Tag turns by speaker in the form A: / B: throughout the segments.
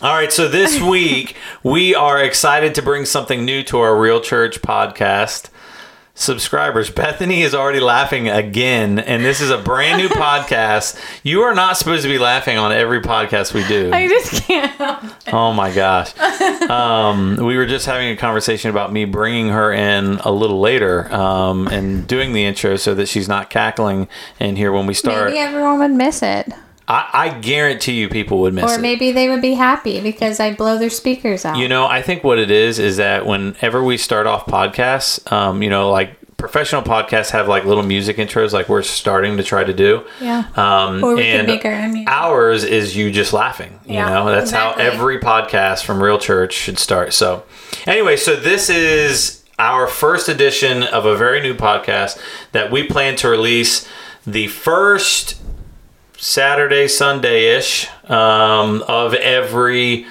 A: All right, so this week we are excited to bring something new to our Real Church podcast subscribers. Bethany is already laughing again, and this is a brand new podcast. You are not supposed to be laughing on every podcast we do.
B: I just can't.
A: Oh my gosh. Um, we were just having a conversation about me bringing her in a little later um, and doing the intro so that she's not cackling in here when we start.
B: Maybe everyone would miss it.
A: I, I guarantee you people would miss it.
B: Or
A: it.
B: maybe they would be happy because I blow their speakers out.
A: You know, I think what it is is that whenever we start off podcasts, um, you know, like professional podcasts have like little music intros, like we're starting to try to do.
B: Yeah.
A: Um,
B: Or we could
A: and
B: make our own music.
A: ours is you just laughing. You
B: Yeah,
A: know, that's
B: exactly.
A: how every podcast from Real Church should start. So, anyway, so this is our first edition of a very new podcast that we plan to release the first Saturday, Sunday ish um, of every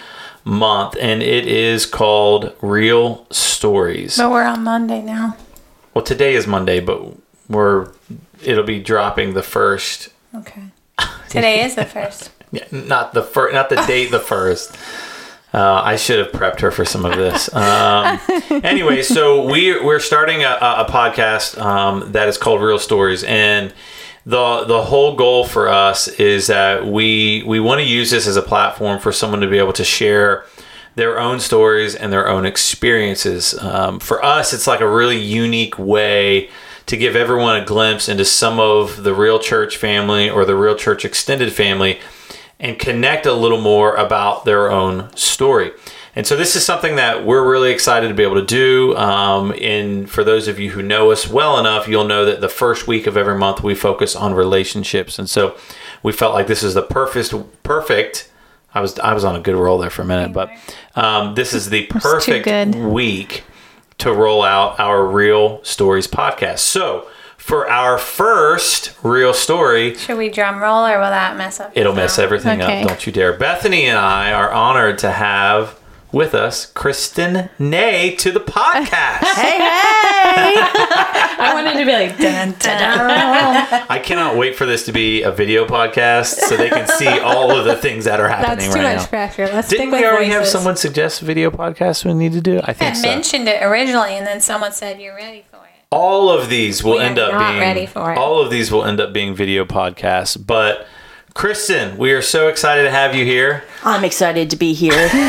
A: month, and it is called Real Stories.
B: but we're on Monday now.
A: Well, today is Monday, but we're it'll be dropping the first.
B: Okay. Today is the first.
A: Yeah, not the first, not the date, the first. Uh, I should have prepped her for some of this. Um, anyway, so we we're starting a, a podcast um, that is called Real Stories, and the the whole goal for us is that we we want to use this as a platform for someone to be able to share their own stories and their own experiences. Um, for us, it's like a really unique way to give everyone a glimpse into some of the real church family or the real church extended family and connect a little more about their own story. And so this is something that we're really excited to be able to do. Um, and for those of you who know us well enough, you'll know that the first week of every month we focus on relationships. And so we felt like this is the perfect, perfect. I was I was on a good roll there for a minute, but um, this is the perfect week to roll out our Real Stories podcast. So for our first real story,
C: Should we drum roll or will that mess up?
A: It'll mess everything
B: Okay.
A: up. Don't you dare. Bethany and I are honored to have with us Kristen Nay to the podcast.
D: Hey, hey!
B: I wanted to be like dun dun. dun.
A: I cannot wait for this to be a video podcast so they can see all of the things that are happening
B: That's too
A: right
B: much
A: now.
B: pressure. Let's
A: Didn't we
B: with
A: already have
B: voices.
A: someone suggest video podcasts we need to do? I
C: I
A: think
C: had
A: so.
C: mentioned it originally, and then someone said you're ready for it.
A: all of these will
B: We are
A: end up
B: not
A: being
B: ready for it.
A: all of these will end up being video podcasts. But Kristen, we are so excited to have you here.
D: I'm excited to be here.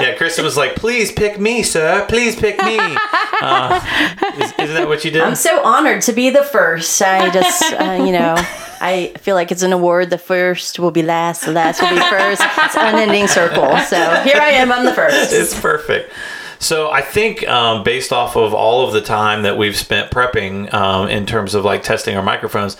A: Yeah, Kristen was like, "Please pick me, sir. Please pick me." Uh, is, isn't that what you did?
D: I'm so honored to be the first. I just, uh, you know, I feel like it's an award. The first will be last, the last will be first. It's an unending circle. So here I am. I'm the first.
A: it's perfect. So I think, um, based off of all of the time that we've spent prepping um, in terms of like testing our microphones,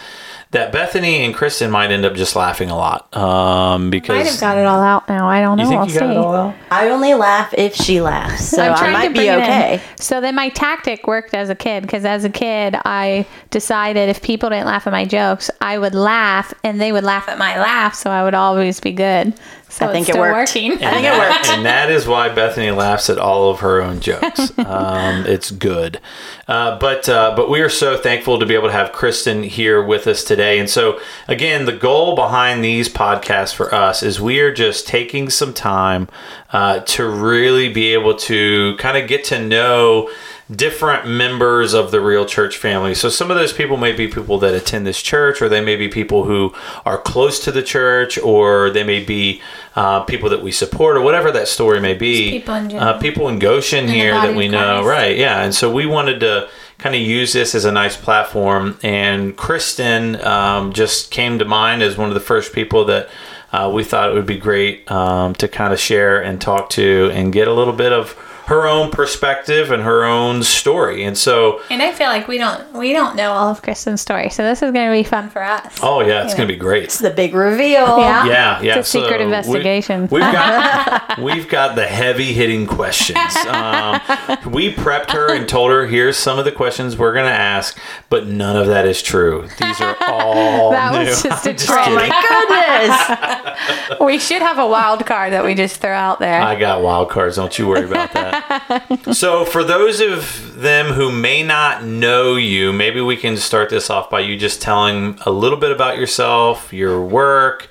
A: that Bethany and Kristen might end up just laughing a lot um,
B: Might
A: because
B: have got it all out now. I don't know.
A: you think
B: I'll
A: you got
B: see.
A: it all out.
D: I only laugh if she laughs. So
B: I'm
D: I might
B: to
D: be
B: bring it in.
D: okay.
B: So then my tactic worked as a kid because as a kid I decided if people didn't laugh at my jokes, I would laugh and they would laugh at my laugh, so I would always be good. So
D: I think it worked.
B: working.
D: I think it worked.
A: and that is why Bethany laughs at all of her own jokes. Um, it's good, uh, but uh, but we are so thankful to be able to have Kristen here with us today. And so again, the goal behind these podcasts for us is we are just taking some time uh, to really be able to kind of get to know different members of the real church family. So some of those people may be people that attend this church, or they may be people who are close to the church, or they may be uh, people that we support, or whatever that story may be.
C: people in
A: uh, people in Goshen
C: the
A: here that we know, right? Yeah, and so we wanted to kind of use this as a nice platform. And Kristen um, just came to mind as one of the first people that. Uh, we thought it would be great um, to kind of share and talk to and get a little bit of her own perspective and her own story. And so,
C: And I feel like we don't we don't know all of
B: Kristen's story. So this is going to be fun.
C: for us.
A: oh yeah, it's
C: Yeah.
A: gonna be great.
D: It's the big reveal.
B: Yeah.
A: Yeah, yeah.
B: It's a secret investigation.
A: We, have got we've got the heavy hitting questions. Um, we prepped her and told her here's some of the questions we're gonna ask, but none of that is true. These are all
B: That
A: new.
B: was just a
A: I'm
B: trick.
D: Oh my goodness.
B: We should have a wild card that we just throw out there.
A: I got wild cards. Don't you worry about that. so, for those of them who may not know you, maybe we can start this off by you just telling a little bit about yourself, your work,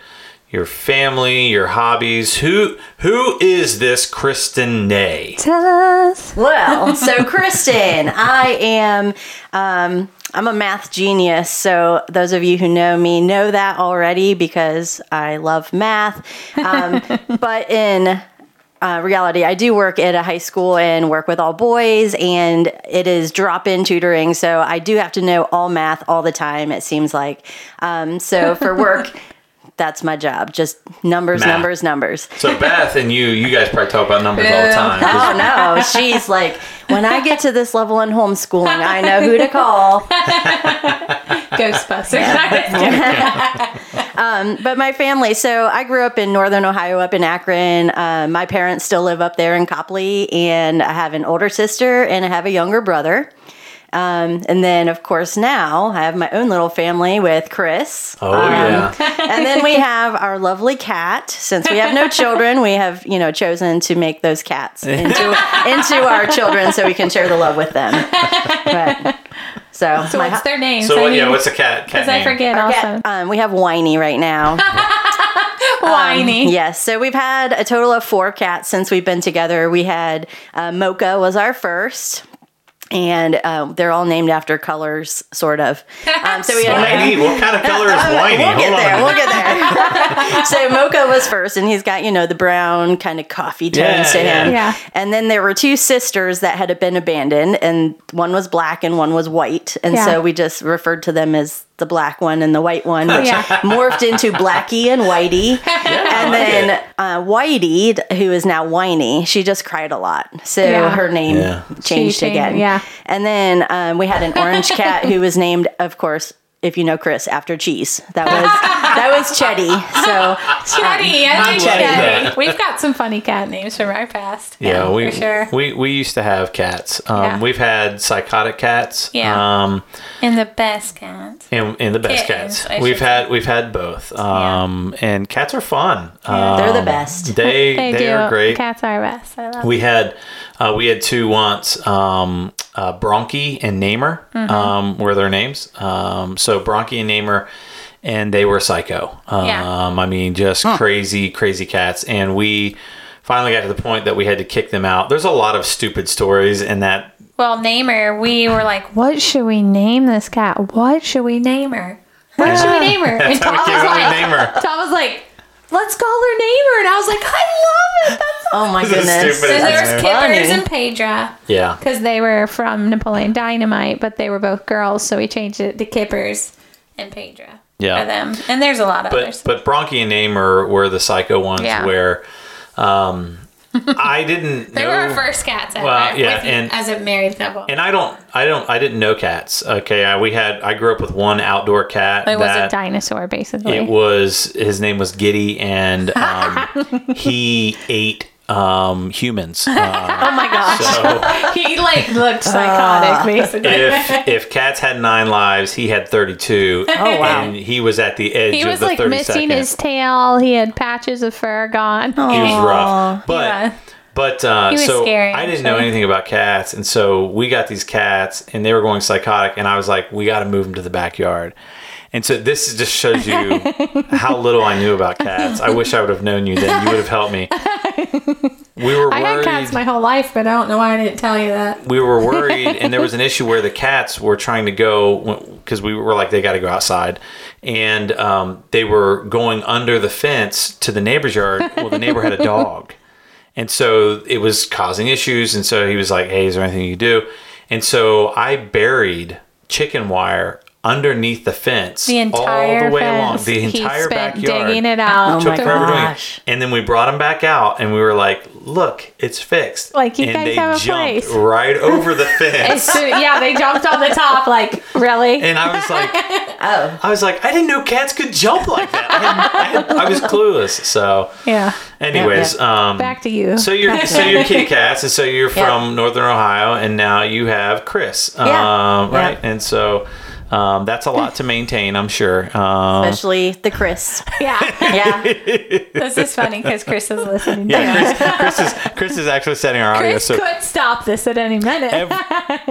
A: your family, your hobbies. Who who is this Kristen Nay?
B: Tell us.
D: Well, so Kristen, I am. Um, I'm a math genius. So those of you who know me know that already because I love math. Um, but in uh, reality, I do work at a high school and work with all boys, and it is drop in tutoring. So I do have to know all math all the time, it seems like. Um, so for work, that's my job just numbers,
A: Math.
D: numbers, numbers.
A: So Beth and you, you guys probably talk about numbers all the time. 'cause
D: Oh no, she's like, when I get to this level in homeschooling, I know who to call.
B: Ghostbusters.
D: But my family, so I grew up in northern Ohio, up in Akron. Uh, my parents still live up there in Copley, and I have an older sister and I have a younger brother. Um, and then, of course, now I have my own little family with Chris.
A: Oh
D: Um,
A: yeah.
D: and then we have our lovely cat. Since we have no children, we have you know chosen to make those cats into into our children so we can share the love with them. But, so
B: so
D: my
B: what's their name?
A: So
B: I
A: what, yeah, what's the cat cat
B: Because
A: name?
B: I forget
D: our
B: also.
D: cat, um, we have Whiny right now.
B: Whiny.
D: Yes, so we've had a total of four cats since we've been together. We had uh, Mocha was our first. And uh, they're all named after colors, sort of. Um, so we had
A: Whiny? What kind of color is whiny?
D: We'll get
A: Hold
D: there.
A: on.
D: We'll get there. so Mocha was first, and he's got you know the brown kind of coffee tones
A: Yeah,
D: to him.
A: yeah.
B: Yeah.
D: And then there were two sisters that had been abandoned, and one was black and one was white, and
B: Yeah.
D: so we just referred to them as the black one and the white one, which
B: Yeah.
D: morphed into Blackie and Whitey. and
A: like
D: then uh, Whitey, who is now Whiny, she just cried a lot, so
B: Yeah.
D: her name
A: Yeah.
D: changed
B: changed,
D: again.
B: yeah.
D: And then um, we had an orange cat who was named, of course, if you know Chris, after cheese. That was that was Chetty. So
B: Chetty. I like
A: like
B: Chetty.
A: that.
B: We've got some funny cat names from our past.
A: Yeah, we,
B: for sure.
A: we we used to have cats. Um,
B: Yeah.
A: We've had psychotic cats.
B: Yeah.
A: Um,
C: And the best cats.
A: and, and the best
C: Kittens,
A: cats.
C: I
A: We've
C: should
A: had we've had both. Um, and cats are fun. Um,
D: they're the best.
A: They
B: They,
A: they,
B: do.
A: are great.
B: Cats are best. I love
A: We had uh, we had two once, um, uh, Bronchi and Namer,
B: Mm-hmm.
A: um, were their names. Um, so Bronchi and Namer, and they were psycho. Um,
C: Yeah.
A: I mean, just crazy, crazy cats. And we finally got to the point that we had to kick them out. There's a lot of stupid stories in that.
C: Well, name her. We were like,
B: What should we name this cat? What should we name her? What should we name her? And Tom was like,
A: Namer.
B: Tom was like, let's call her Namer. And I was like, I love it. That's
D: Oh my goodness.
A: stupid.
C: and there was Kippers and Pedra.
A: Yeah.
B: because they were from Napoleon Dynamite, but they were both girls, so we changed it to
C: Kippers and Pedra.
A: Yeah.
C: For them. And there's a lot of
A: But
C: others.
A: but Bronchi and Namer were the psycho ones
C: Yeah.
A: where um, I didn't
C: they
A: know.
C: were our first cats ever.
A: Well, yeah,
C: with-
A: and-
C: as a married couple.
A: And I don't, I don't, I didn't know cats. Okay, I, we had, I grew up with one outdoor cat.
B: it was a dinosaur, basically.
A: It was his name was Giddy, and um, he ate um, humans. Uh,
D: Oh my gosh.
A: so
B: he like looked psychotic, basically.
A: if if cats had nine lives, he had thirty two.
D: Oh, wow.
A: And he was at the edge
B: He
A: of
B: was
A: the
B: like
A: thirty
B: missing
A: second.
B: his tail. He had patches of fur gone.
A: He was rough, but.
C: Yeah.
A: But uh,
C: was
A: so
C: scary,
A: I didn't know anything about cats, and so we got these cats, and they were going psychotic, and I was like, we got to move them to the backyard. And so this just shows you how little I knew about cats. I wish I would have known you then. You would have helped me. We were
B: I had cats my whole life, but I don't know why I didn't tell you that.
A: we were worried, and there was an issue where the cats were trying to go because we were like, they got to go outside, and um, they were going under the fence to the neighbor's yard. Well, the neighbor had a dog, and so it was causing issues. And so he was like, "Hey, is there anything you can do?" And so I buried chicken wire underneath the fence
B: The entire
A: all the way
B: fence.
A: along the
B: he
A: entire
B: spent
A: backyard
B: digging it out.
D: Oh
A: took
D: my
A: forever doing
D: gosh.
A: And then we brought him back out, and we were like, "Look, it's fixed."
B: Like, you
A: and
B: guys
A: they
B: have a
A: jumped
B: place.
A: right over the fence.
B: soon- yeah, they jumped on the top. Like, really?
A: and I was like,
D: Oh.
A: I was like, I didn't know cats could jump like that. I, had- I, had- I was clueless. So,
B: Yeah.
A: anyways, um,
B: Back to you.
A: so you're so you're kitty cats, and so you're from Northern Ohio, and now you have Chris, um,
D: Yeah.
A: right?
D: Yeah.
A: And so. Um, that's a lot to maintain, I'm sure. Um,
D: Especially the Chris.
B: yeah.
D: Yeah.
B: This is funny because Chris is listening.
A: yeah,
B: to.
A: Chris, Chris is Chris is actually setting our audio.
B: Chris
A: So
B: could stop this at any minute.
A: ev-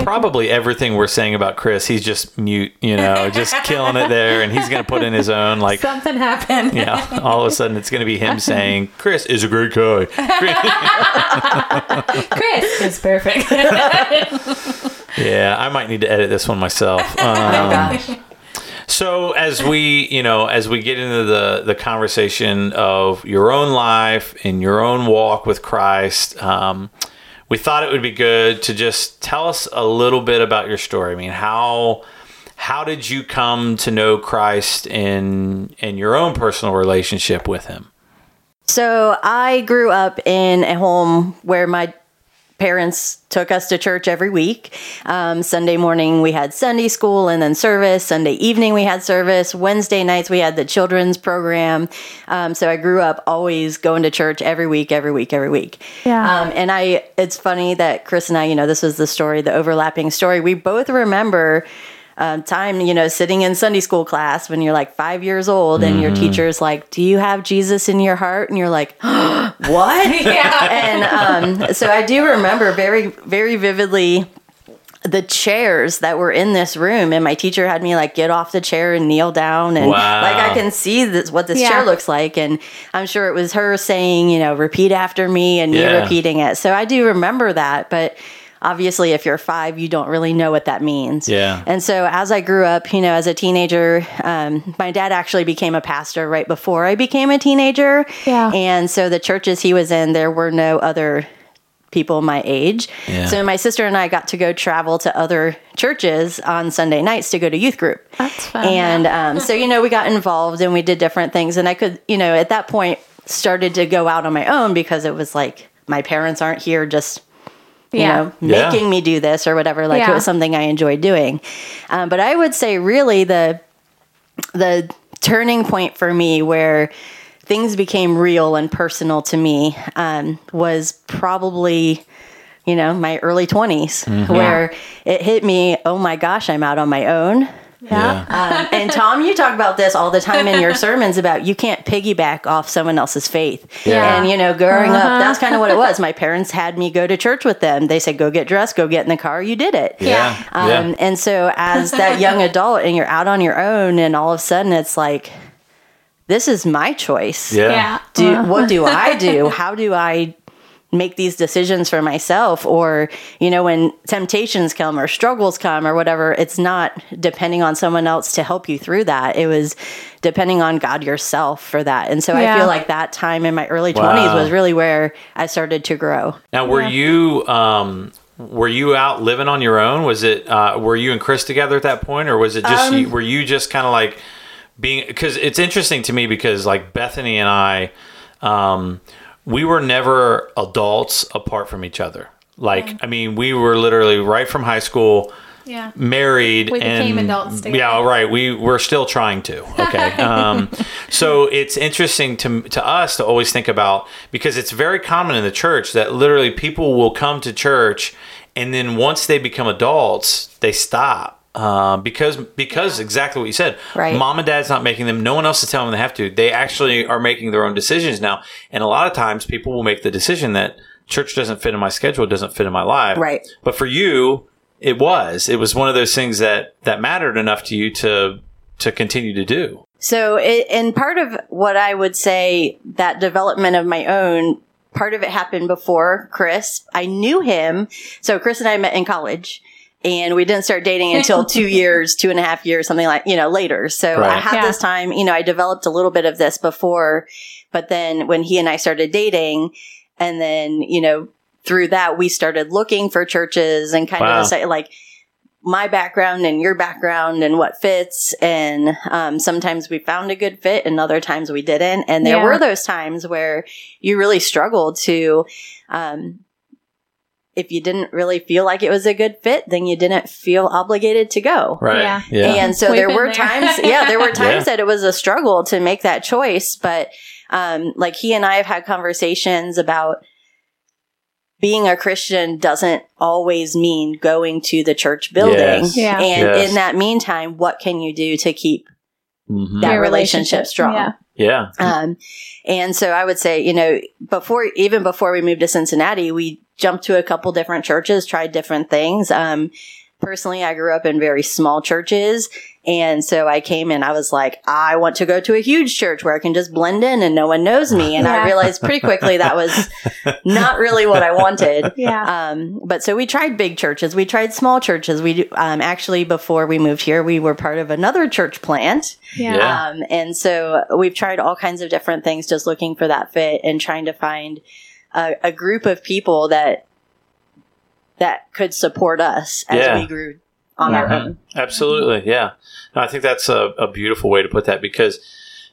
A: probably everything we're saying about Chris, he's just mute, you know, just killing it there, and he's gonna put in his own like.
C: Something happened.
A: Yeah, all of a sudden it's going to be him saying, "Chris is a great guy."
C: Chris is perfect.
A: yeah, I might need to edit this one myself.
D: oh
A: Um,
D: gosh.
A: So as we, you know, as we get into the the conversation of your own life and your own walk with Christ, um, we thought it would be good to just tell us a little bit about your story. I mean, how how did you come to know Christ in in your own personal relationship with Him?
D: So I grew up in a home where my parents took us to church every week. Um, Sunday morning we had Sunday school and then service. Sunday evening we had service. Wednesday nights we had the children's program. Um, so I grew up always going to church every week, every week, every week.
B: Yeah.
D: Um, and I, it's funny that Chris and I, you know, this was the story, the overlapping story. We both remember uh, time, you know, sitting in Sunday school class when you're like five years old and your teacher's like, Do you have Jesus in your heart? And you're like, What? And um, so I do remember very, very vividly the chairs that were in this room and my teacher had me like get off the chair and kneel down and
A: Wow.
D: like I can see this what this
B: Yeah.
D: chair looks like and I'm sure it was her saying, you know, repeat after me and me
A: Yeah.
D: repeating it. So I do remember that, but obviously if you're 5 you don't really know what that means.
A: Yeah.
D: And so as I grew up, you know, as a teenager, um, my dad actually became a pastor right before I became a teenager.
B: Yeah.
D: And so the churches he was in, there were no other people my age.
A: Yeah.
D: So my sister and I got to go travel to other churches on Sunday nights to go to youth group.
B: That's fun.
D: And um, so, you know, we got involved and we did different things. And I could, you know, at that point started to go out on my own because it was like my parents aren't here just you
B: Yeah.
D: know,
A: Yeah.
D: making me do this or whatever. Like it was something I enjoyed doing. Um, but I would say really the the turning point for me where things became real and personal to me um, was probably you know my early 20s where it hit me oh my gosh i'm out on my own
B: yeah.
D: um, and Tom, you talk about this all the time in your sermons about you can't piggyback off someone else's faith.
A: Yeah.
D: And, you know, growing up, that's kind of what it was. My parents had me go to church with them. They said, go get dressed, go get in the car. You did it.
A: Yeah.
D: Um,
A: yeah.
D: And so, as that young adult, and you're out on your own, and all of a sudden it's like, this is my choice.
A: Yeah.
C: Yeah.
D: Do what do I do? How do I make these decisions for myself? Or you know, when temptations come or struggles come or whatever, it's not depending on someone else to help you through that. It was depending on God yourself for that. And so I feel like that time in my early
A: Wow.
D: twenties was really where I started to grow.
A: Now, were you um, were you out living on your own? Was it uh, were you and Chris together at that point, or was it just you, were you just kind of like being? Because it's interesting to me because like Bethany and I, um, we were never adults apart from each other. Like, I mean, we were literally right from high school.
C: Yeah.
A: married
C: We became
A: and
C: adults together.
A: yeah right we we're still trying to okay um, so it's interesting to to us to always think about because it's very common in the church that literally people will come to church and then once they become adults they stop uh, because because exactly what you said
D: Right.
A: mom and dad's not making them no one else is telling them they have to they actually are making their own decisions now and a lot of times people will make the decision that church doesn't fit in my schedule doesn't fit in my life
D: Right.
A: but for you, it was. It was one of those things that that mattered enough to you to to continue to do.
D: So, it, and part of what I would say that development of my own, part of it happened before Chris. I knew him. So, Chris and I met in college. And we didn't start dating until two years, two and a half years, something like, you know, later. So I had
B: Yeah.
D: this time, you know, I developed a little bit of this before, but then when he and I started dating, and then, you know, through that, we started looking for churches and kind
A: Wow.
D: of say, like, my background and your background and what fits. And um, sometimes we found a good fit and other times we didn't. And there
B: Yeah.
D: were those times where you really struggled to, um, if you didn't really feel like it was a good fit, then you didn't feel obligated to go.
A: Right.
B: Yeah.
A: Yeah.
D: And so
C: We've
D: there were
C: there.
D: times, yeah, there were times
A: Yeah.
D: that it was a struggle to make that choice. But um, like he and I have had conversations about being a Christian doesn't always mean going to the church building.
A: Yes.
B: Yeah.
D: And
A: Yes.
D: in that meantime, what can you do to keep
A: Mhm.
D: that relationship,
B: relationship,
D: strong?
B: yeah.
A: Yeah.
D: Um, and so I would say, you know, before even before we moved to Cincinnati, we jumped to a couple different churches, tried different things. Um, personally, I grew up in very small churches. And so I came and I was like, I want to go to a huge church where I can just blend in and no one knows me. And I realized pretty quickly that was not really what I wanted.
B: Yeah.
D: Um, but so we tried big churches, we tried small churches. We um, actually before we moved here, we were part of another church plant,
B: yeah.
A: Yeah.
D: um, and so we've tried all kinds of different things, just looking for that fit and trying to find a, a group of people that that could support us as
A: Yeah.
D: we grew on our
A: Mhm.
D: own.
A: Absolutely, yeah. No, I think that's a, a beautiful way to put that because,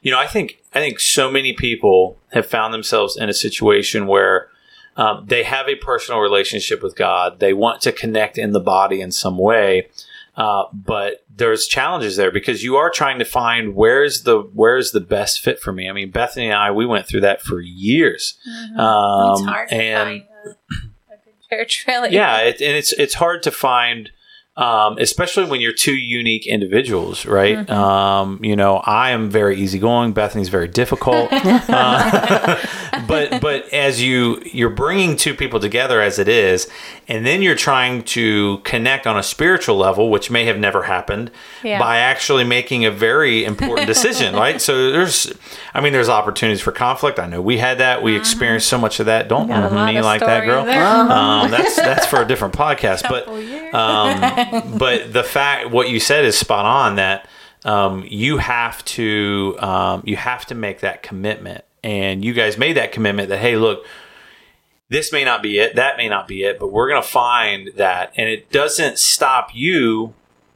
A: you know, I think I think so many people have found themselves in a situation where um, they have a personal relationship with God. They want to connect in the body in some way, uh, but there's challenges there because you are trying to find where's the where's the best fit for me. I mean, Bethany and I we went through that for years,
B: Mm-hmm.
A: um,
C: it's hard to
A: and
C: find a, a good church, really.
A: yeah, it, and it's it's hard to find, um, especially when you're two unique individuals, right?
B: Mm-hmm.
A: Um, you know, I am very easygoing. Bethany's very difficult, uh, but but as you you're bringing two people together as it is, and then you're trying to connect on a spiritual level, which may have never happened,
B: Yeah.
A: by actually making a very important decision, right? So there's, I mean, there's opportunities for conflict. I know we had that. We experienced so much of that. Don't me like that, girl. Um, that's that's for a different podcast. But um, but the fact what you said is spot on. That um, you have to um, you have to make that commitment, and you guys made that commitment. That hey, look, this may not be it, that may not be it, but we're going to find that, and it doesn't stop you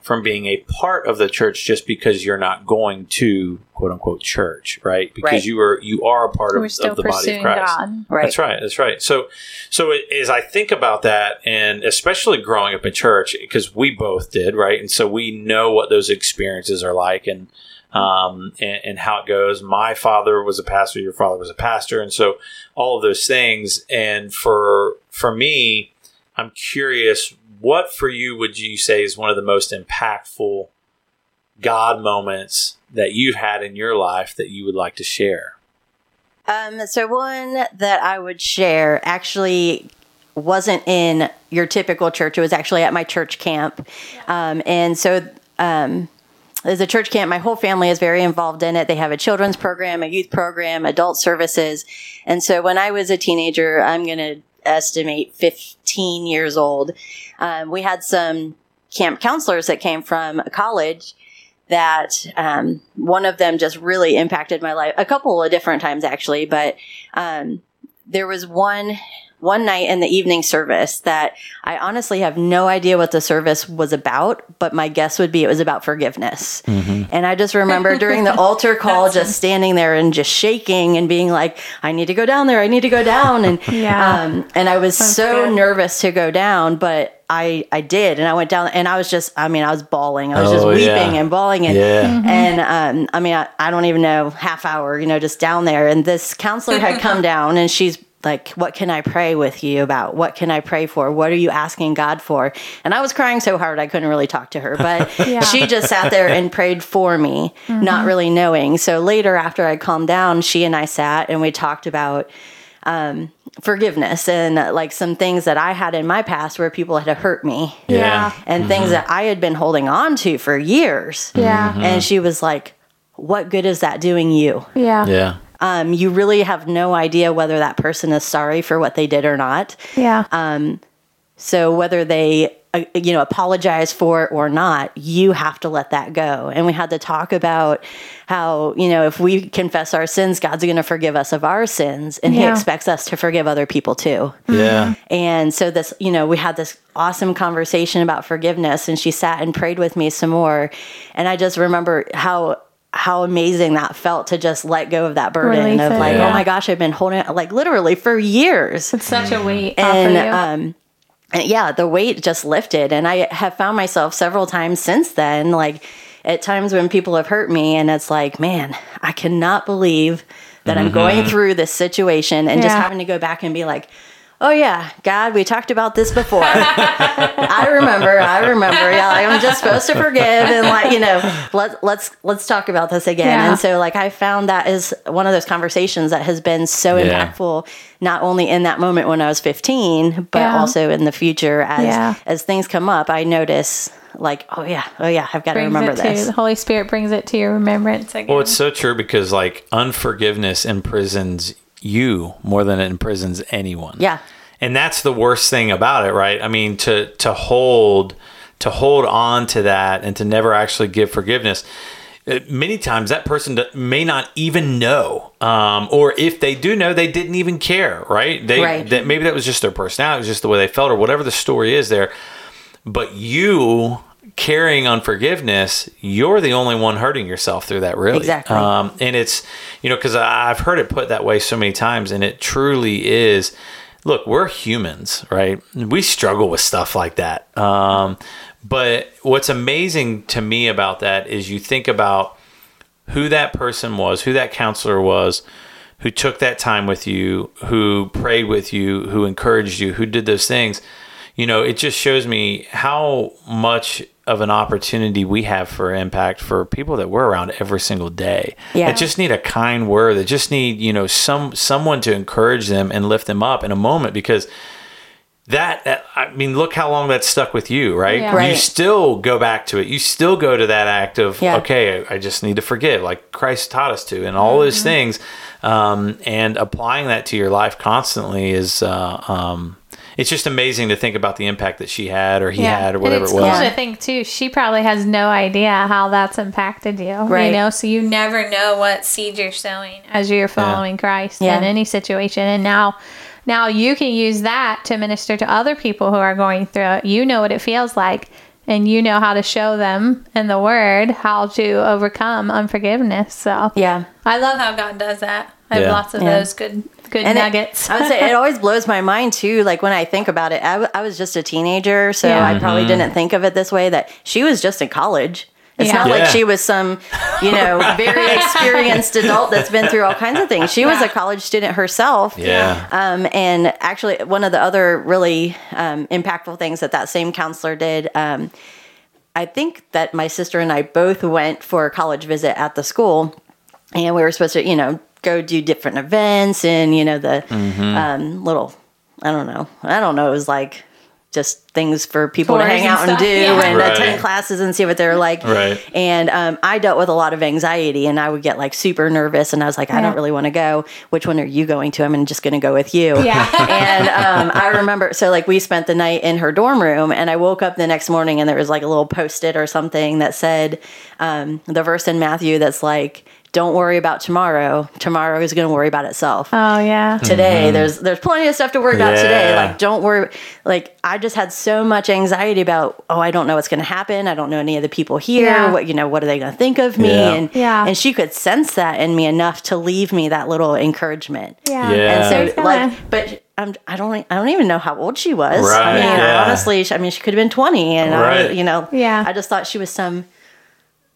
A: from being a part of the church just because you're not going to quote unquote church, right? Because
D: Right.
A: you are you are a part of, of the body of Christ.
B: God.
D: Right.
A: That's right. That's right. So, so it, as I think about that, and especially growing up in church, because we both did, right, and so we know what those experiences are like, and um, and, and how it goes. My father was a pastor. Your father was a pastor, and so all of those things. And for for me, I'm curious, what for you would you say is one of the most impactful God moments that you've had in your life that you would like to share?
D: Um, so one that I would share actually wasn't in your typical church. It was actually at my church camp. Um, and so, um, as a church camp, my whole family is very involved in it. They have a children's program, a youth program, adult services. And so when I was a teenager, I'm going to estimate 15 years old, um, we had some camp counselors that came from college that um, one of them just really impacted my life a couple of different times actually but um, there was one one night in the evening service that i honestly have no idea what the service was about but my guess would be it was about forgiveness. And i just remember during the altar call just standing there and just shaking and being like i need to go down there. I need to go down. And
B: Yeah.
D: um, and i was so
B: good.
D: nervous to go down but I, I did. And I went down and I was just I mean I was bawling. I was just
A: Oh,
D: weeping
A: yeah.
D: and bawling. And
A: Yeah.
D: and um, I mean I, I don't even know half hour you know just down there. And this counselor had come down and she's like what can I pray with you about what can I pray for what are you asking God for and I was crying so hard I couldn't really talk to her but
B: Yeah.
D: she just sat there and prayed for me not really knowing so later after I calmed down she and I sat and we talked about um, forgiveness and uh, like some things that I had in my past where people had hurt me
B: Yeah.
D: and things that I had been holding on to for years.
B: Yeah.
D: And she was like, What good is that doing you?
B: Yeah.
A: Yeah.
D: Um, you really have no idea whether that person is sorry for what they did or not.
B: Yeah.
D: Um, So whether they, uh, you know, apologize for it or not, you have to let that go. And we had to talk about how, you know, if we confess our sins, God's going to forgive us of our sins, and He expects us to forgive other people too.
A: Yeah.
D: And so this, you know, we had this awesome conversation about forgiveness and she sat and prayed with me some more. And I just remember how how amazing that felt to just let go of that burden
B: Release
D: of
B: it,
D: like,
A: yeah.
D: oh my gosh, I've been holding it like literally for years.
B: It's such a weight
D: And
B: off of you.
D: um and yeah, the weight just lifted and I have found myself several times since then like at times when people have hurt me and it's like, man, I cannot believe that I'm going through this situation and just having to go back and be like, oh yeah, God, we talked about this before. I remember, I remember. Yeah, like, I'm just supposed to forgive and like, you know, let let's let's talk about this again.
B: Yeah.
D: And so like I found that is one of those conversations that has been so
A: Yeah.
D: impactful not only in that moment when I was 15, but
B: Yeah.
D: also in the future as
B: Yeah.
D: as things come up, I notice like, oh yeah, oh yeah, I've got to remember
B: it to
D: this.
B: the Holy Spirit brings it to your remembrance again.
A: Well, it's so true because like unforgiveness imprisons you more than it imprisons anyone.
D: Yeah.
A: And that's the worst thing about it, right? I mean, to to hold to hold on to that and to never actually give forgiveness. uh, Many times that person may not even know, um, or if they do know, they didn't even care, right? They
D: Right.
A: that maybe that was just their personality, it was just the way they felt, or whatever the story is there. But you carrying unforgiveness, you're the only one hurting yourself through that, really.
D: Exactly.
A: Um, and it's, you know, because I've heard it put that way so many times, and it truly is. Look, we're humans, right? We struggle with stuff like that. Um, but what's amazing to me about that is you think about who that person was, who that counselor was, who took that time with you, who prayed with you, who encouraged you, who did those things. You know, it just shows me how much of an opportunity we have for impact for people that we're around every single day.
D: Yeah.
A: That just need a kind word, that just need, you know, some someone to encourage them and lift them up in a moment because that that- I mean, look how long that's stuck with you, right?
B: Yeah.
A: You still go back to it. You still go to that act of
D: Yeah.
A: okay, I I just need to forgive, like Christ taught us to, and all those things. Um, and applying that to your life constantly is, uh, um, it's just amazing to think about the impact that she had or he had or whatever
B: it's
A: it was.
B: cool to think too. She probably has no idea how that's impacted you.
D: Right.
B: You know, so you never know what seed you're sowing as you're following Christ
D: Yeah.
B: in any situation. And now, now you can use that to minister to other people who are going through it. You know what it feels like, and you know how to show them in the Word how to overcome unforgiveness. So
D: Yeah.
B: I love how God does that. I have
A: Yeah.
B: lots of
D: Yeah.
B: those good good
D: And it-
B: nuggets.
D: I would say it always blows my mind too. Like when I think about it, I, w- I was just a teenager, so
B: Yeah.
D: I probably
A: Mm-hmm.
D: didn't think of it this way. That she was just in college. It's
B: Yeah.
D: not like she was some, you know, very experienced adult that's been through all kinds of things. She was
B: Yeah.
D: a college student herself.
A: yeah.
D: Um, and actually, one of the other really um, impactful things that that same counselor did, um, I think that my sister and I both went for a college visit at the school, and we were supposed to, you know, go do different events and you know the um, little, I don't know, I don't know, it was like just things for people to hang
B: and
D: out and do
B: yeah.
D: and
A: Right.
D: attend classes and see what they're like.
A: Right.
D: And um, I dealt with a lot of anxiety and I would get like super nervous and I was like, I
B: Yeah.
D: don't really want to go. Which one are you going to? I'm just going to go with you.
B: Yeah.
D: and um, I remember, so like we spent the night in her dorm room and I woke up the next morning and there was like a little post it or something that said um, the verse in Matthew that's like, don't worry about tomorrow. Tomorrow is going to worry about itself
B: oh yeah.
D: today. There's there's plenty of stuff to worry about today.
A: Mm-hmm.
D: Like don't worry. Like I just had so much anxiety about oh I don't know what's going to happen. I don't know any of the people here.
B: Yeah.
D: What you know what are they going to think of me?
A: Yeah.
D: And
B: Yeah.
D: and she could sense that in me enough to leave me that little encouragement.
B: Yeah.
A: Yeah.
D: And so
B: gotta-
D: like but. I'm, I don't. I don't even know how old she was.
A: Right, I
D: mean,
A: yeah.
D: honestly, she- I mean, she could have been 20, and I,
A: Right.
D: you know,
B: Yeah.
D: I just thought she was some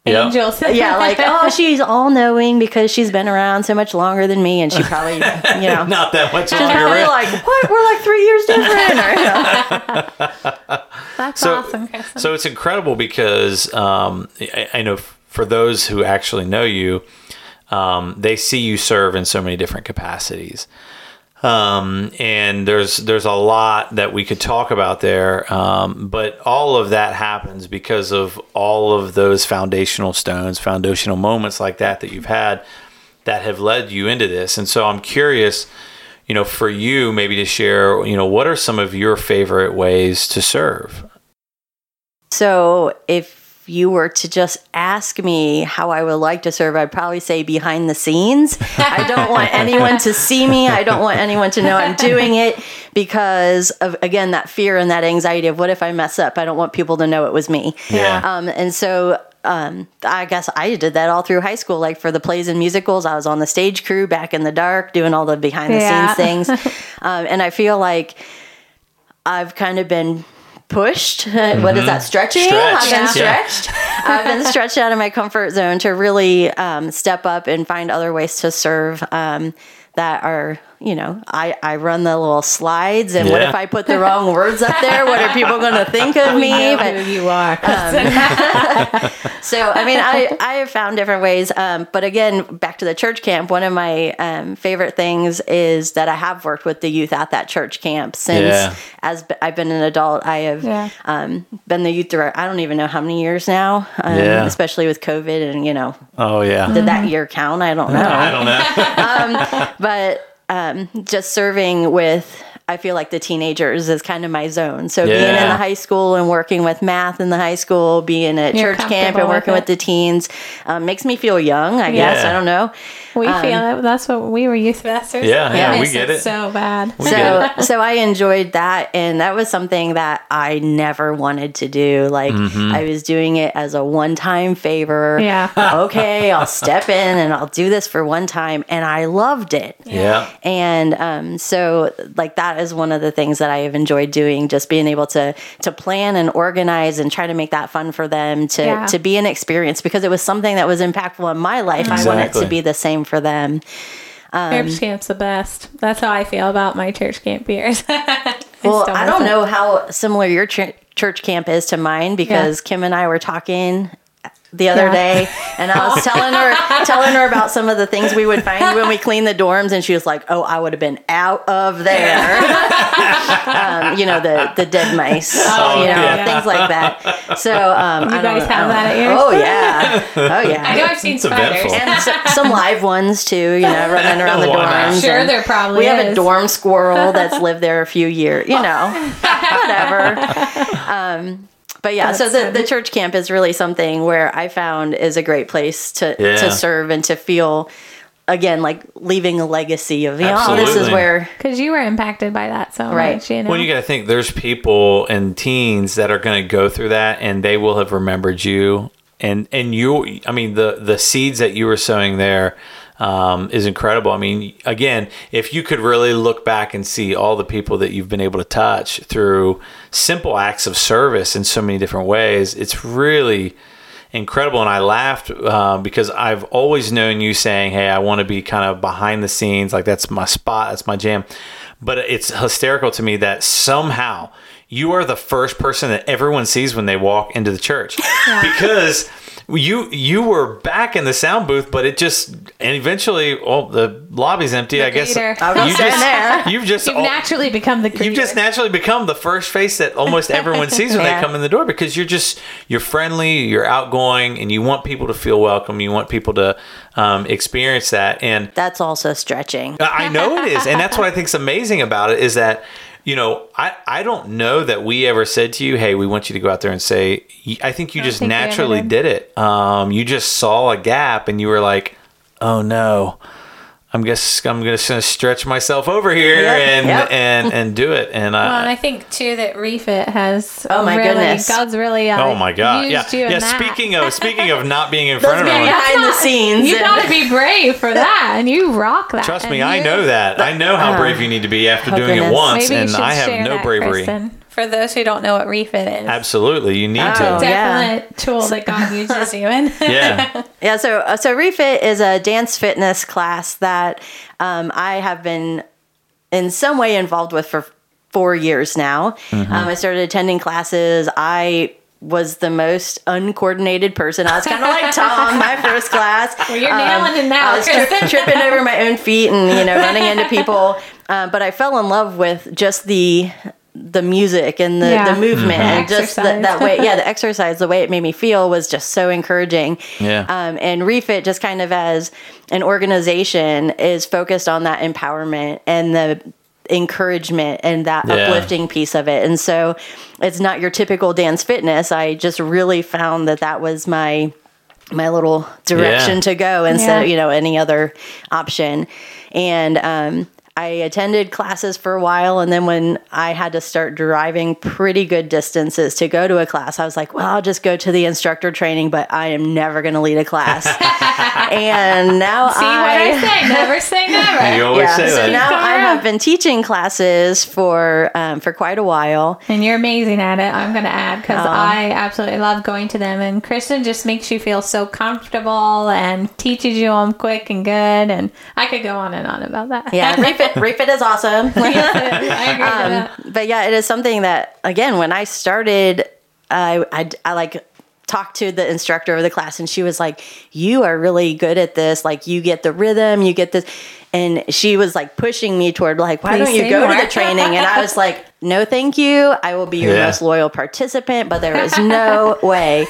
A: Yeah.
B: angels.
D: yeah, like oh, she's all knowing because she's been around so much longer than me, and she probably, you know,
A: Not that much
D: She's
A: longer.
D: probably
A: right?
D: like, what? We're like three years different. Or.
B: That's
A: so,
B: awesome, Kristen.
A: so it's incredible because um, I, I know f- for those who actually know you, um, they see you serve in so many different capacities. Um, and there's there's a lot that we could talk about there, um, but all of that happens because of all of those foundational stones, foundational moments like that that you've had that have led you into this. And so I'm curious, you know, for you maybe to share, you know, what are some of your favorite ways to serve?
D: so, if you were to just ask me how I would like to serve, I'd probably say behind the scenes. I don't want anyone to see me. I don't want anyone to know I'm doing it because of, again, that fear and that anxiety of what if I mess up? I don't want people to know it was me.
A: Yeah.
D: Um, and so um, I guess I did that all through high school. Like for the plays and musicals, I was on the stage crew back in the dark doing all the behind the
B: Yeah.
D: scenes things. um, and I feel like I've kind of been pushed. What is that? Stretching?
A: Stretched.
D: I've been
A: Yeah.
D: stretched. I've been stretched out of my comfort zone to really um, step up and find other ways to serve um, that are, you know, I, I run the little slides, and what if I put the wrong words up there? What are people going to think of me?
B: know
D: But-
B: who you are.
D: so I mean, I I have found different ways. Um, but again, back to the church camp. One of my um, favorite things is that I have worked with the youth at that church camp since
A: Yeah.
D: as I've been an adult. I have
B: Yeah.
D: um, been the youth director. I don't even know how many years now. Um,
A: Yeah.
D: Especially with COVID, and you know,
A: Oh yeah.
D: did that year count? I don't know
A: I don't know.
D: but um, just serving with I feel like the teenagers is kind of my zone. So being in the high school and working with math in the high school, being at
B: You're
D: church camp and
B: comfortable with
D: working with, the teens um, makes me feel young. I guess
A: Yeah.
D: I don't know.
B: We feel it. That's what we were youth pastors.
A: Yeah,
D: yeah,
B: I
D: we
B: miss
A: get it.
B: so bad.
A: We
D: so so I enjoyed that and that was something that I never wanted to do like
A: Mm-hmm.
D: I was doing it as a one-time favor
B: Yeah.
D: okay I'll step in and I'll do this for one time and I loved it
A: yeah.
D: and um, so like that is one of the things that I have enjoyed doing just being able to to plan and organize and try to make that fun for them to
B: Yeah.
D: to be an experience because it was something that was impactful in my life I want it to be the same for them
B: church um, camp's the best. That's how I feel about my church camp years.
D: Well, I don't know how similar your ch- church camp is to mine because
B: Yeah.
D: Kim and I were talking the other
B: Yeah.
D: day, and I was telling her telling her about some of the things we would find when we clean the dorms, and she was like, "Oh, I would have been out of there." um, you know the the dead mice,
B: Oh,
D: you know
B: yeah.
D: things like that. So um,
B: You
D: I don't
B: guys have
D: know.
B: that at yours?
D: Oh yeah, oh yeah.
C: I know I've seen
A: It's
C: spiders.
A: eventful.
D: and s- some live ones too, you know, running around the dorms.
B: Sure,
D: and-
B: there probably
D: we have a dorm squirrel that's lived there a few years, you know, whatever. Um, but yeah, so the, the church camp is really something where I found is a great place to
A: Yeah.
D: to serve and to feel again like leaving a legacy of you know this is where
B: Because you were impacted by that so
D: Right.
B: much, you know.
A: Well, you got to think there's people and teens that are going to go through that, and they will have remembered you. And and you, I mean, the the seeds that you were sowing there um, is incredible. I mean, again, if you could really look back and see all the people that you've been able to touch through simple acts of service in so many different ways, it's really incredible. And I laughed uh, because I've always known you saying, "Hey, I want to be kind of behind the scenes. Like that's my spot. That's my jam." But it's hysterical to me that somehow you are the first person that everyone sees when they walk into the church because you you were back in the sound booth, but it just and eventually, well, the lobby's empty. I guess.
D: I
A: you just,
D: there.
A: you've just
B: You've
A: al-
B: naturally become the creator.
A: You've just naturally become the first face that almost everyone sees when
D: Yeah.
A: they come in the door because you're just you're friendly, you're outgoing, and you want people to feel welcome. You want people to um, experience that, and
D: that's also stretching.
A: I know it is, and that's what I think is amazing about it is that you know I I don't know that we ever said to you, hey, we want you to go out there and say. I think you just
B: think
A: naturally
B: did.
A: did it. Um, you just saw a gap, and you were like, oh no. I'm guess I'm just gonna stretch myself over here
D: Yep,
A: and
D: yep.
A: and and do it. And I,
C: Well, and
A: I,
C: I think too that
B: Refit has
D: Oh, my
B: really,
D: goodness.
B: God's really uh,
A: oh my god, yeah,
B: used you in
A: yeah.
B: that.
A: Speaking of speaking of not being in front of
D: being
A: everyone,
D: behind the scenes.
B: You gotta be brave for that, and you rock that.
A: trust me,
B: and
A: I
B: you-
A: know that. I know how brave you need to be after
D: oh,
A: doing it once,
B: Maybe
A: and I have no bravery.
B: Kristen.
C: For those who don't know what refit is.
A: Absolutely, you need
D: Oh,
A: to.
D: yeah.
B: Definite tool that God uses you in.
A: Yeah,
D: Yeah, so uh, so Refit is a dance fitness class that um, I have been in some way involved with for four years now.
A: Mm-hmm.
D: Um, I started attending classes. I was the most uncoordinated person. I was kind of like Tom, my first class.
B: Well, you're nailing it now,
D: I was tri- tripping over my own feet and you know running into people. Um, but I fell in love with just the the music and the,
B: Yeah.
D: the movement and just the, that way. Yeah, the exercise, the way it made me feel was just so encouraging.
A: Yeah.
D: Um, and Refit, just kind of as an organization, is focused on that empowerment and the encouragement and that
A: Yeah.
D: uplifting piece of it. And so it's not your typical dance fitness. I just really found that that was my my little direction
A: Yeah.
D: to go instead
B: Yeah.
D: of you know any other option and um I attended classes for a while, and then when I had to start driving pretty good distances to go to a class, I was like, "Well, I'll just go to the instructor training, but I am never going to lead a class." and now
B: See what I say? Never say never.
A: You always
D: yeah,
A: say
D: so
A: that.
D: now I have been teaching classes for um, for quite a while.
B: And you're amazing at it. I'm going to add because I absolutely love going to them. And Kristen just makes you feel so comfortable and teaches you them quick and good. And I could go on and on about that.
D: Yeah, refit refit is awesome.
B: I agree
D: Um,
B: with that.
D: but yeah, it is something that again, when I started, I, I I like talked to the instructor of the class, and she was like, "You are really good at this. Like, you get the rhythm, you get this." And she was like pushing me toward like, "Why
B: Please
D: don't you
B: say
D: go to the training?" And I was like, "No, thank you. I will be your
A: Yeah.
D: most loyal participant." But there is no way.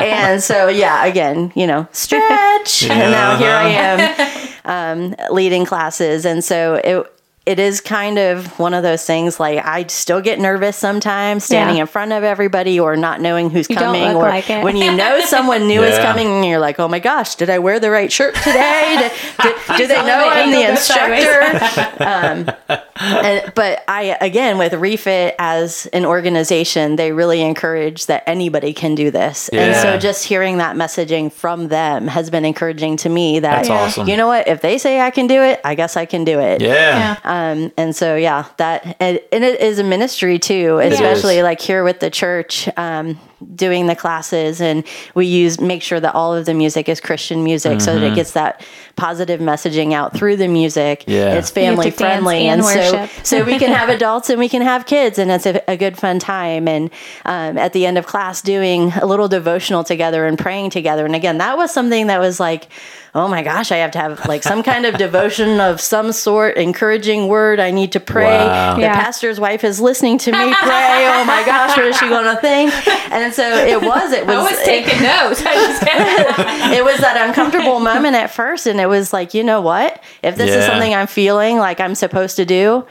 D: And so yeah, again, you know, stretch. And now here I am um, leading classes, and so it it is kind of one of those things. Like I still get nervous sometimes standing
B: Yeah.
D: in front of everybody or not knowing who's
B: You don't
D: coming,
B: look
D: or
B: like it.
D: when you know someone new is coming, and you're like, "Oh my gosh, did I wear the right shirt today? Did, did, do they know
B: the
D: I'm the
B: angle goes sideways.
D: instructor?" um, and, but I again with Refit as an organization, they really encourage that anybody can do this, and so just hearing that messaging from them has been encouraging to me. That
A: That's awesome.
D: you know what? If they say I can do it, I guess I can do it.
A: Yeah.
D: Um, and so yeah, that and, and it is a ministry too, especially like here with the church, um, doing the classes, and we use make sure that all of the music is Christian music, so that
A: Mm-hmm.
D: it gets that positive messaging out through the music.
A: Yeah.
D: it's family
B: You have to dance
D: friendly,
B: and
D: and, so so we can have adults and we can have kids, and it's a, a good fun time. And um, at the end of class, doing a little devotional together and praying together. And again, that was something that was like. Oh my gosh, I have to have like some kind of devotion of some sort, encouraging word. I need to pray.
A: Wow.
D: The
B: Yeah.
D: pastor's wife is listening to me pray. Oh my gosh, what is she going to think? And so it was, it was,
B: I was taking notes. I just
D: it was that uncomfortable moment at first. And it was like, you know what? If this is something I'm feeling like I'm supposed to do,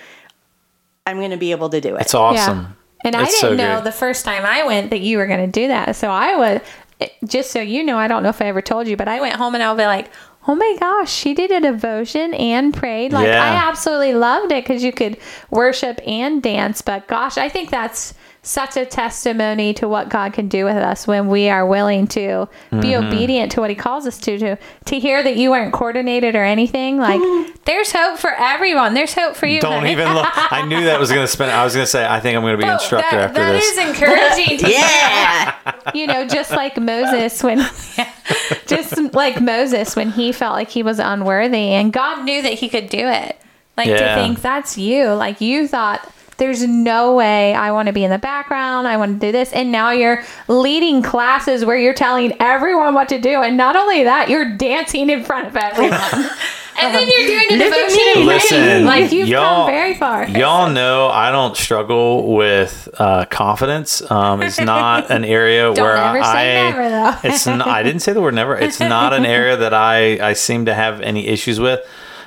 D: I'm going to be able to do it.
A: It's awesome.
B: And I didn't
A: so
B: know
A: great.
B: the first time I went that you were going to do that. So I was, eh, just so you know, I don't know if I ever told you, but I went home and I'll be like, oh my gosh, she did a devotion and prayed. Like,
A: Yeah.
B: I absolutely loved it because you could worship and dance. But gosh, I think that's such a testimony to what God can do with us when we are willing to be
A: Mm-hmm.
B: obedient to what He calls us to. To to hear that you weren't coordinated or anything, like there's hope for everyone. There's hope for you.
A: Don't even look. I knew that was going to spin. I was going to say, I think I'm going to be an
B: Oh,
A: instructor
B: that,
A: after
B: that
A: this.
B: is encouraging to
D: yeah.
B: you know, just like Moses when, just like Moses when he felt like he was unworthy, and God knew that he could do it. Like
A: Yeah.
B: to think that's you, like you thought. There's no way I want to be in the background. I want to do this. And now you're leading classes where you're telling everyone what to do. And not only that, you're dancing in front of everyone. and then you're doing a
D: Look
B: devotion and
A: Listen.
B: Like you've
A: y'all-
B: come very far.
A: Y'all know I don't struggle with uh, confidence. Um, it's not an area
B: Don't
A: where
B: ever
A: I.
B: say never, though.
A: it's not, I didn't say the word never. It's not an area that I I seem to have any issues with.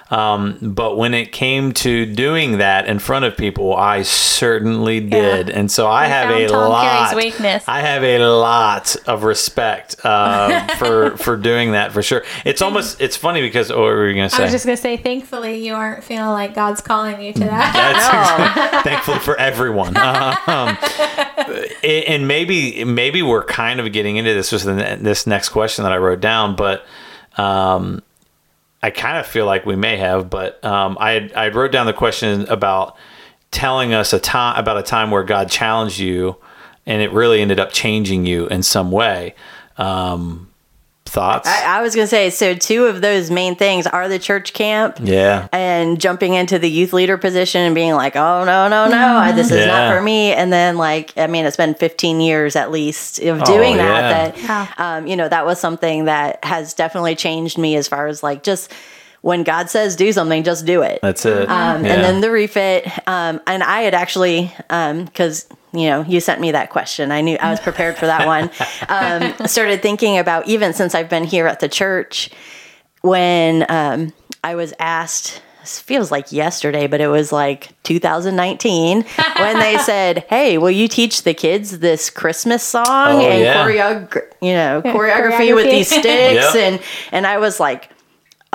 A: Um, but when it came to doing that in front of people, I certainly did, and so I
B: We
A: have a
B: Tom
A: lot. I have a lot of respect uh, for for doing that for sure. It's almost it's funny because oh, what were you gonna say?
B: I was just gonna say, thankfully, you aren't feeling like God's calling you to that.
A: That's thankfully for everyone. Um, and maybe maybe we're kind of getting into this with this next question that I wrote down, but um, I kind of feel like we may have. But um, I I wrote down the question about telling us a time about a time where God challenged you, and it really ended up changing you in some way. Um, thoughts?
D: I, I was going to say, so two of those main things are the church camp.
A: yeah.
D: and jumping into the youth leader position and being like, oh, no, no, no, I- this is
A: Yeah.
D: not for me. And then, like, I mean, it's been 15 years at least of doing
A: Oh, yeah.
D: that, that,
B: Yeah.
D: um, you know, that was something that has definitely changed me as far as like just when God says do something, just do it.
A: That's it.
D: Um,
A: Yeah.
D: And then the refit. Um, and I had actually, because, you know, you sent me that question. I knew I was prepared for that one. Um, started thinking about even since I've been here at the church, when um, I was asked, this feels like yesterday, but it was like 2019 when they said, "Hey, will you teach the kids this Christmas song
A: Oh,
D: and
A: yeah.
D: choreog- you know, choreography with these sticks?"
A: Yep.
D: And and I was like,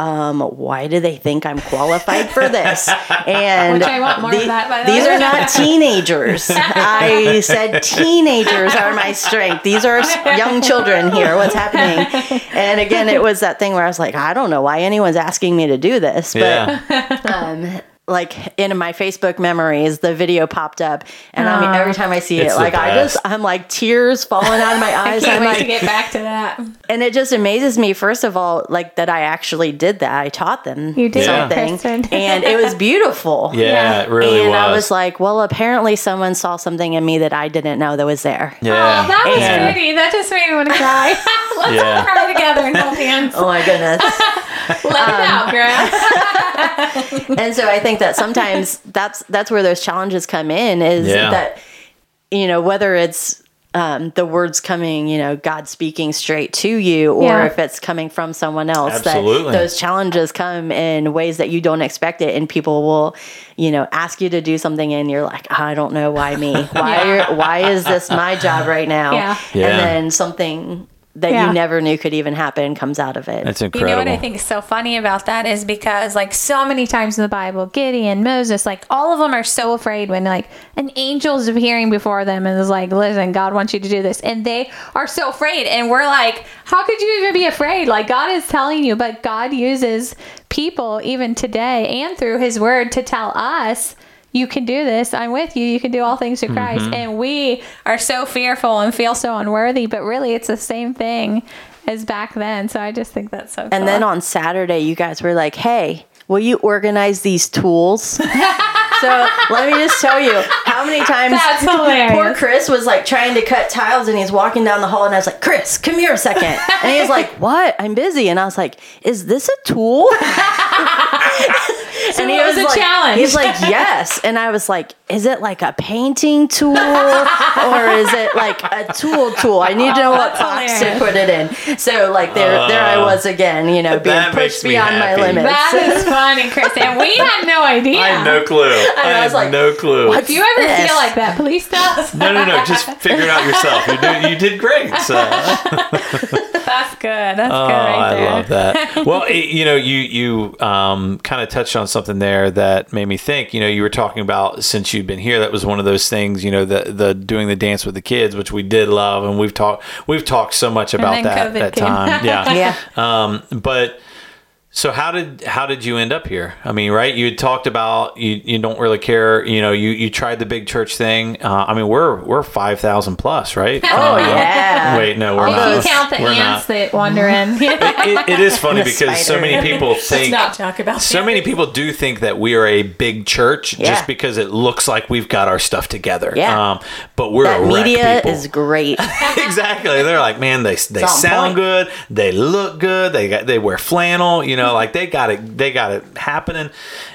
D: um, why do they think I'm qualified for this? And
B: Which I want more of that, by the
D: these
B: way.
D: are not teenagers. I said teenagers are my strength. These are young children here. What's happening? And again, it was that thing where I was like, I don't know why anyone's asking me to do this, but
A: Yeah.
D: um, like in my Facebook memories, the video popped up, and I mean, every time I see
A: It's
D: it,
A: the
D: like I just. I'm like tears falling out of my eyes.
B: I Can't
D: I'm
B: wait
D: like,
B: to get back to that.
D: and it just amazes me, first of all, like that I actually did that. I taught them
B: You did,
D: something,
B: Kristen.
D: and it was beautiful.
A: Yeah, it really
D: and
A: was.
D: I was like, well, apparently someone saw something in me that I didn't know that was there.
A: yeah.
B: Oh, that was
D: And-
B: pretty. That just made me want to cry. Let's
A: Yeah.
B: all cry together and hold hands.
D: Oh my goodness.
B: Let it out, girl.
D: and so I think that sometimes that's that's where those challenges come in is
A: Yeah.
D: that you know whether it's um, the words coming, you know, God speaking straight to you, or
B: Yeah.
D: if it's coming from someone else.
A: Absolutely.
D: That those challenges come in ways that you don't expect it, and people will, you know, ask you to do something, and you're like, I don't know why me. Why? Why is this my job right now?
B: Yeah.
A: Yeah.
D: And then something that
B: Yeah.
D: you never knew could even happen comes out of it.
A: That's incredible.
C: You know what I think is so funny about that is because like
B: so many times in the Bible, Gideon, Moses, like all of them are so afraid when like an angel's appearing before them and is like, listen, God wants you to do this. And they are so afraid. And we're like, how could you even be afraid? Like God is telling you, but God uses people even today and through his word to tell us, you can do this. I'm with you. You can do all things through Christ. Mm-hmm. And we are so fearful and feel so unworthy, but really it's the same thing as back then. So I just think that's so
D: And
B: cool.
D: then on Saturday, you guys were like, hey, will you organize these tools? so let me just tell you how many times poor Chris was like trying to cut tiles and he's walking down the hall and I was like, Chris, come here a second. And he's like, what? I'm busy. And I was like, is this a tool?
B: So
D: and
B: it was a
D: like,
B: challenge.
D: He's like, yes. And I was like, is it like a painting tool or is it like a tool tool? I need to know what
B: That's
D: box to put it in. So like there, there I uh, was again, you know, being pushed
A: me
D: beyond my limits.
B: That is funny, Chris. And we had no idea.
A: I have no clue. I,
D: I
A: have
D: was like,
A: no clue.
D: what?
B: If you ever
D: Yes.
B: feel like that, please tell us.
A: No, no, no. Just figure it out yourself. You did, you did great. So.
B: That's good. That's
A: Oh,
B: good right
A: I
B: there.
A: love that. Well, it, you know, you you um, kind of touched on something there that made me think. You know, you were talking about since you've been here, that was one of those things. You know, the the doing the dance with the kids, which we did love, and we've talked we've talked so much about that
B: COVID
A: that
B: came.
A: time. Yeah,
D: Yeah.
A: Um, but so how did how did you end up here? I mean, right? You had talked about you, you don't really care. You know, you, you tried the big church thing. Uh, I mean, we're we're five thousand plus, right?
D: Oh,
A: Uh,
D: yeah.
A: Wait, no, we're
B: If
A: not.
B: you count the
A: We're
B: ants
A: not.
B: that wander in.
A: It, it is funny because so many people think
C: not talk about
A: so many people do think that we are a big church
D: Yeah.
A: just because it looks like we've got our stuff together.
D: Yeah.
A: Um, but we're
D: That media
A: people.
D: is great.
A: exactly. They're like, man, they they sound
D: point.
A: good, they look good, they got they wear flannel, you know, like they got it they got it happening.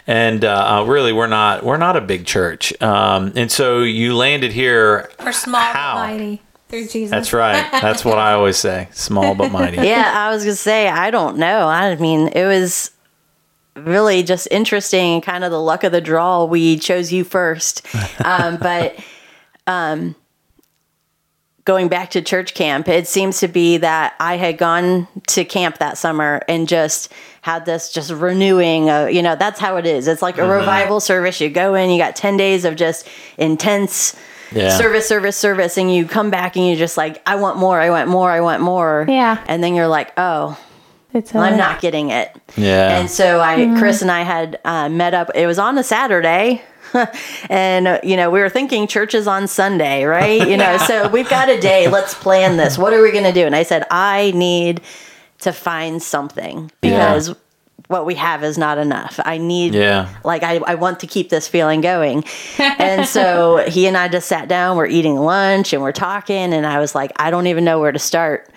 A: And uh, uh, really, we're not we're not a big church. Um, and so you landed here.
B: We're small
A: How?
B: but mighty through Jesus.
A: That's right. That's what I always say. Small but mighty.
D: yeah, I was gonna say I don't know. I mean, it was really just interesting and kind of the luck of the draw. We chose you first, um, but um, going back to church camp, it seems to be that I had gone to camp that summer and just had this just renewing. Uh, you know, that's how it is. It's like a revival service. You go in, you got ten days of just intense
A: Yeah.
D: service, service, service, and you come back and you're just like, I want more, I want more, I want more.
B: Yeah.
D: And then you're like, oh,
B: It's
D: I'm not getting it.
A: Yeah.
D: And so I, Chris and I had uh, met up. It was on a Saturday. and uh, you know we were thinking church is on sunday right you know so we've got a day let's plan this what are we going to do and i said i need to find something because what we have is not enough. I need
A: Yeah.
D: like I, I want to keep this feeling going. And so he and i just sat down we're eating lunch and we're talking and i was like i don't even know where to start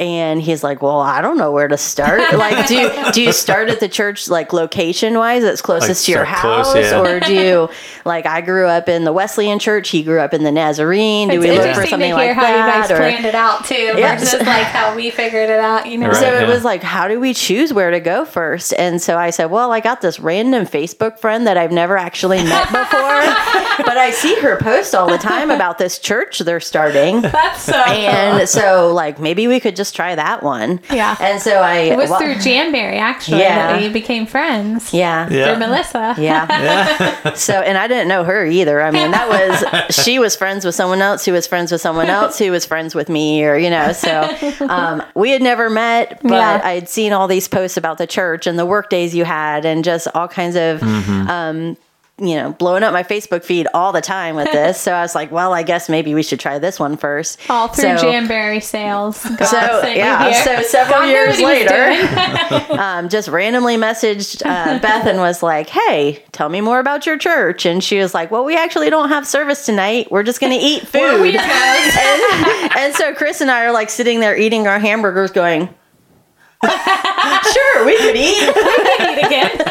D: and he's like, "Well, I don't know where to start. Like, do you, do you start at the church like location wise, that's closest
A: Like,
D: to your
A: start close,
D: house,
A: yeah.
D: or do you like? I grew up in the Wesleyan church. He grew up in the Nazarene. Do
B: It's
D: we look for something
B: to hear
D: like
B: how you guys
D: that? or-
B: planned it out too,
D: Yeah.
B: versus like how we figured it out. You know,
A: Right.
D: so it
A: yeah.
D: was like, how do we choose where to go first? And so I said, well, I got this random Facebook friend that I've never actually met before, but I see her post all the time about this church they're starting.
B: that's so.
D: And so, like, maybe we could just just try that one.
B: Yeah.
D: And so I
B: It was
D: well,
B: through Jamberry, actually,
D: Yeah.
B: that we became friends.
D: Yeah.
A: Yeah.
B: Through Melissa.
D: Yeah. so, and I didn't know her either. I mean, that was, she was friends with someone else who was friends with someone else who was friends with me, or, you know, so um, we had never met, but
B: Yeah.
D: I'd seen all these posts about the church and the work days you had and just all kinds of, um, you know, blowing up my Facebook feed all the time with this. So I was like, well, I guess maybe we should try this one first.
B: All through
D: So-
B: Jamberry sales. God
D: So yeah, so several
B: God
D: years
B: what he was
D: later, um, just randomly messaged uh, Beth and was like, "Hey, tell me more about your church." And she was like, "Well, we actually don't have service tonight. We're just going to eat food." And, and so Chris and I are like sitting there eating our hamburgers, going. Sure, we could eat.
B: We could eat again.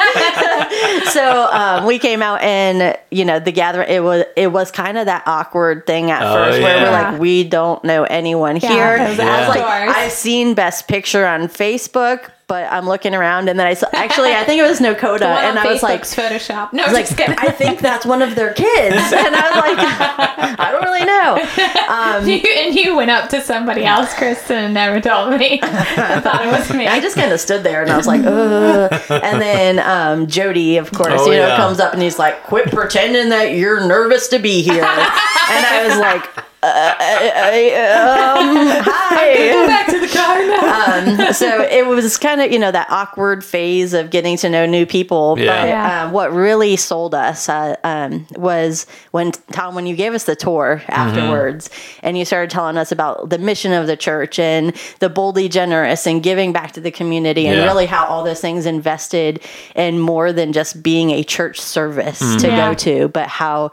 D: So um, we came out, and you know, the gathering. It was it was kind of that awkward thing at
A: Oh,
D: first, where we're like, we don't know anyone
B: Yeah,
D: here.
B: it was
D: I was like. I've seen Beth's picture on Facebook, but I'm looking around, and then I saw actually, I think it was Nakoda, and I was like,
B: Photoshop. No,
D: I was like,
B: kidding.
D: I think that's one of their kids, and I was like, I don't really know.
B: you, and you went up to somebody else, Kristen, and never told me. I thought it was me.
D: I just kind of stood there and I was like, Ugh. and then um, Jody, of course,
A: Oh,
D: you know,
A: yeah.
D: comes up and he's like, "Quit pretending that you're nervous to be here," and I was like, uh, I, um,
B: Go
D: "Hi."
B: back to the car now.
D: Um, so it was kind of you know that awkward phase of getting to know new people.
A: Yeah.
D: But
B: Yeah.
D: um, what really sold us uh, um, was when Tom, when you gave us the tour afterwards, and you started telling us about the mission of the church and the boldly generous and giving back to the community, and really how all those things invested in more than just being a church service to
B: Yeah.
D: go to, but how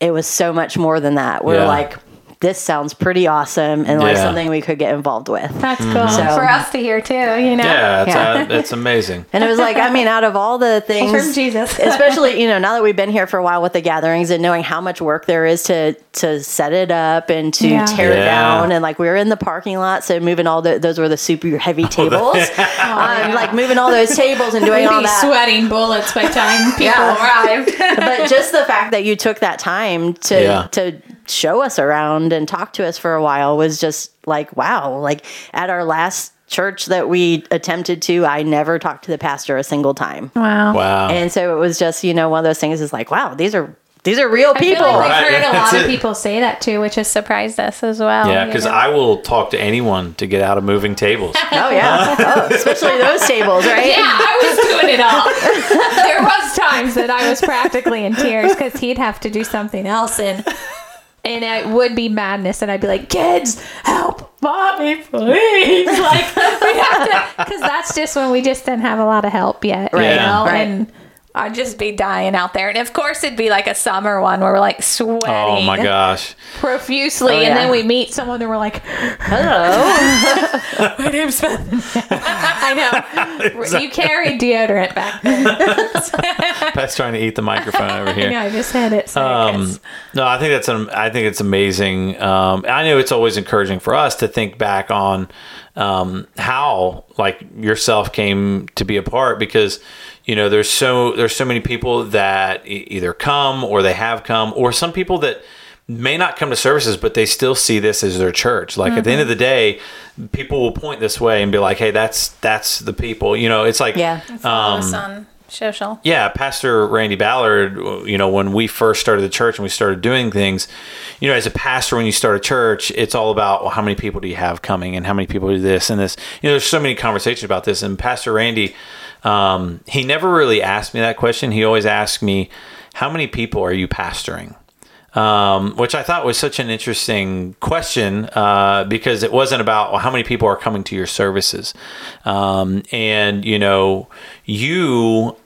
D: it was so much more than that. We're
A: Yeah.
D: like. This sounds pretty awesome and like
A: Yeah.
D: something we could get involved with.
B: That's cool
D: So-
B: for us to hear too. You know,
A: Yeah, it's,
D: Yeah.
A: Uh, it's amazing.
D: And it was like, I mean, out of all the things,
B: from Jesus.
D: especially you know, now that we've been here for a while with the gatherings and knowing how much work there is to to set it up and to
B: Yeah.
D: tear it down, and like we were in the parking lot, so moving all the those were the super heavy tables, um, like moving all those tables and doing
B: We'd
D: all
B: be
D: that.
B: sweating bullets by time people
D: Yeah.
B: arrived.
D: but just the fact that you took that time to
A: Yeah.
D: to show us around and talk to us for a while was just like wow like at our last church that we attempted to i never talked to the pastor a single time
B: wow.
A: Wow.
D: and so it was just you know one of those things is like wow these are these are real
B: I feel
D: people
B: like
A: Right,
B: we've heard a lot of
A: it.
B: people say that too, which has surprised us as well.
A: yeah,
B: you
A: because
B: know?
A: I will talk to anyone to get out of moving tables.
D: oh yeah oh, especially those tables right
B: Yeah, I was doing it all. there was times that I was practically in tears because he'd have to do something else and and it would be madness and I'd be like, kids, help mommy, please. Like we have to because that's just when we just didn't have a lot of help yet. You know?
D: right.
B: And I'd just be dying out there. And of course it'd be like a summer one where we're like sweating
A: Oh my gosh.
B: profusely
D: Oh,
B: and then we meet someone and we're like,
D: hello
B: My name's Beth. I know. You carried deodorant back then.
A: Pat's trying to eat the microphone over here.
B: Yeah, I just had it. So
A: Um, no, I think that's an, I think it's amazing. Um, I know it's always encouraging for us to think back on um, how like yourself came to be a part because you know there's so there's so many people that e- either come or they have come or some people that may not come to services but they still see this as their church like at the end of the day people will point this way and be like hey that's that's the people you know it's like
D: yeah
C: Follow us on social.
A: yeah, Pastor Randy Ballard, you know, when we first started the church and we started doing things, you know, as a pastor, when you start a church, it's all about well, how many people do you have coming and how many people do this and this. You know, there's so many conversations about this. And Pastor Randy, um, he never really asked me that question. He always asked me, how many people are you pastoring? um, which I thought was such an interesting question uh, because it wasn't about well, how many people are coming to your services, um, and you know, you.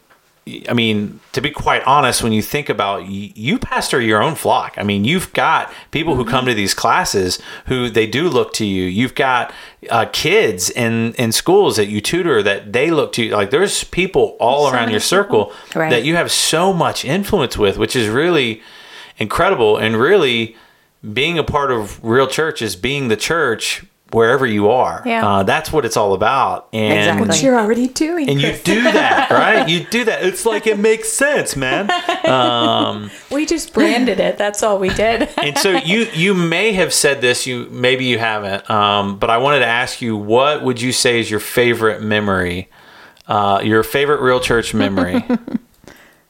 A: I mean, to be quite honest, when you think about y- you pastor your own flock. I mean, you've got people who come to these classes who they do look to you. You've got uh, kids in in schools that you tutor that they look to you. Like there's people all around your circle
D: Right.
A: that you have so much influence with, which is really incredible and really being a part of real church is being the church wherever you are.
E: Yeah.
A: Uh, that's what it's all about. And
D: Exactly.
E: You're already doing.
A: and you do that, right? You do that. It's like it makes sense, man.
E: we just branded it. That's all we did.
A: And so you you may have said this, you maybe you haven't. Um, but I wanted to ask you, what would you say is your favorite memory? Uh, your favorite real church memory?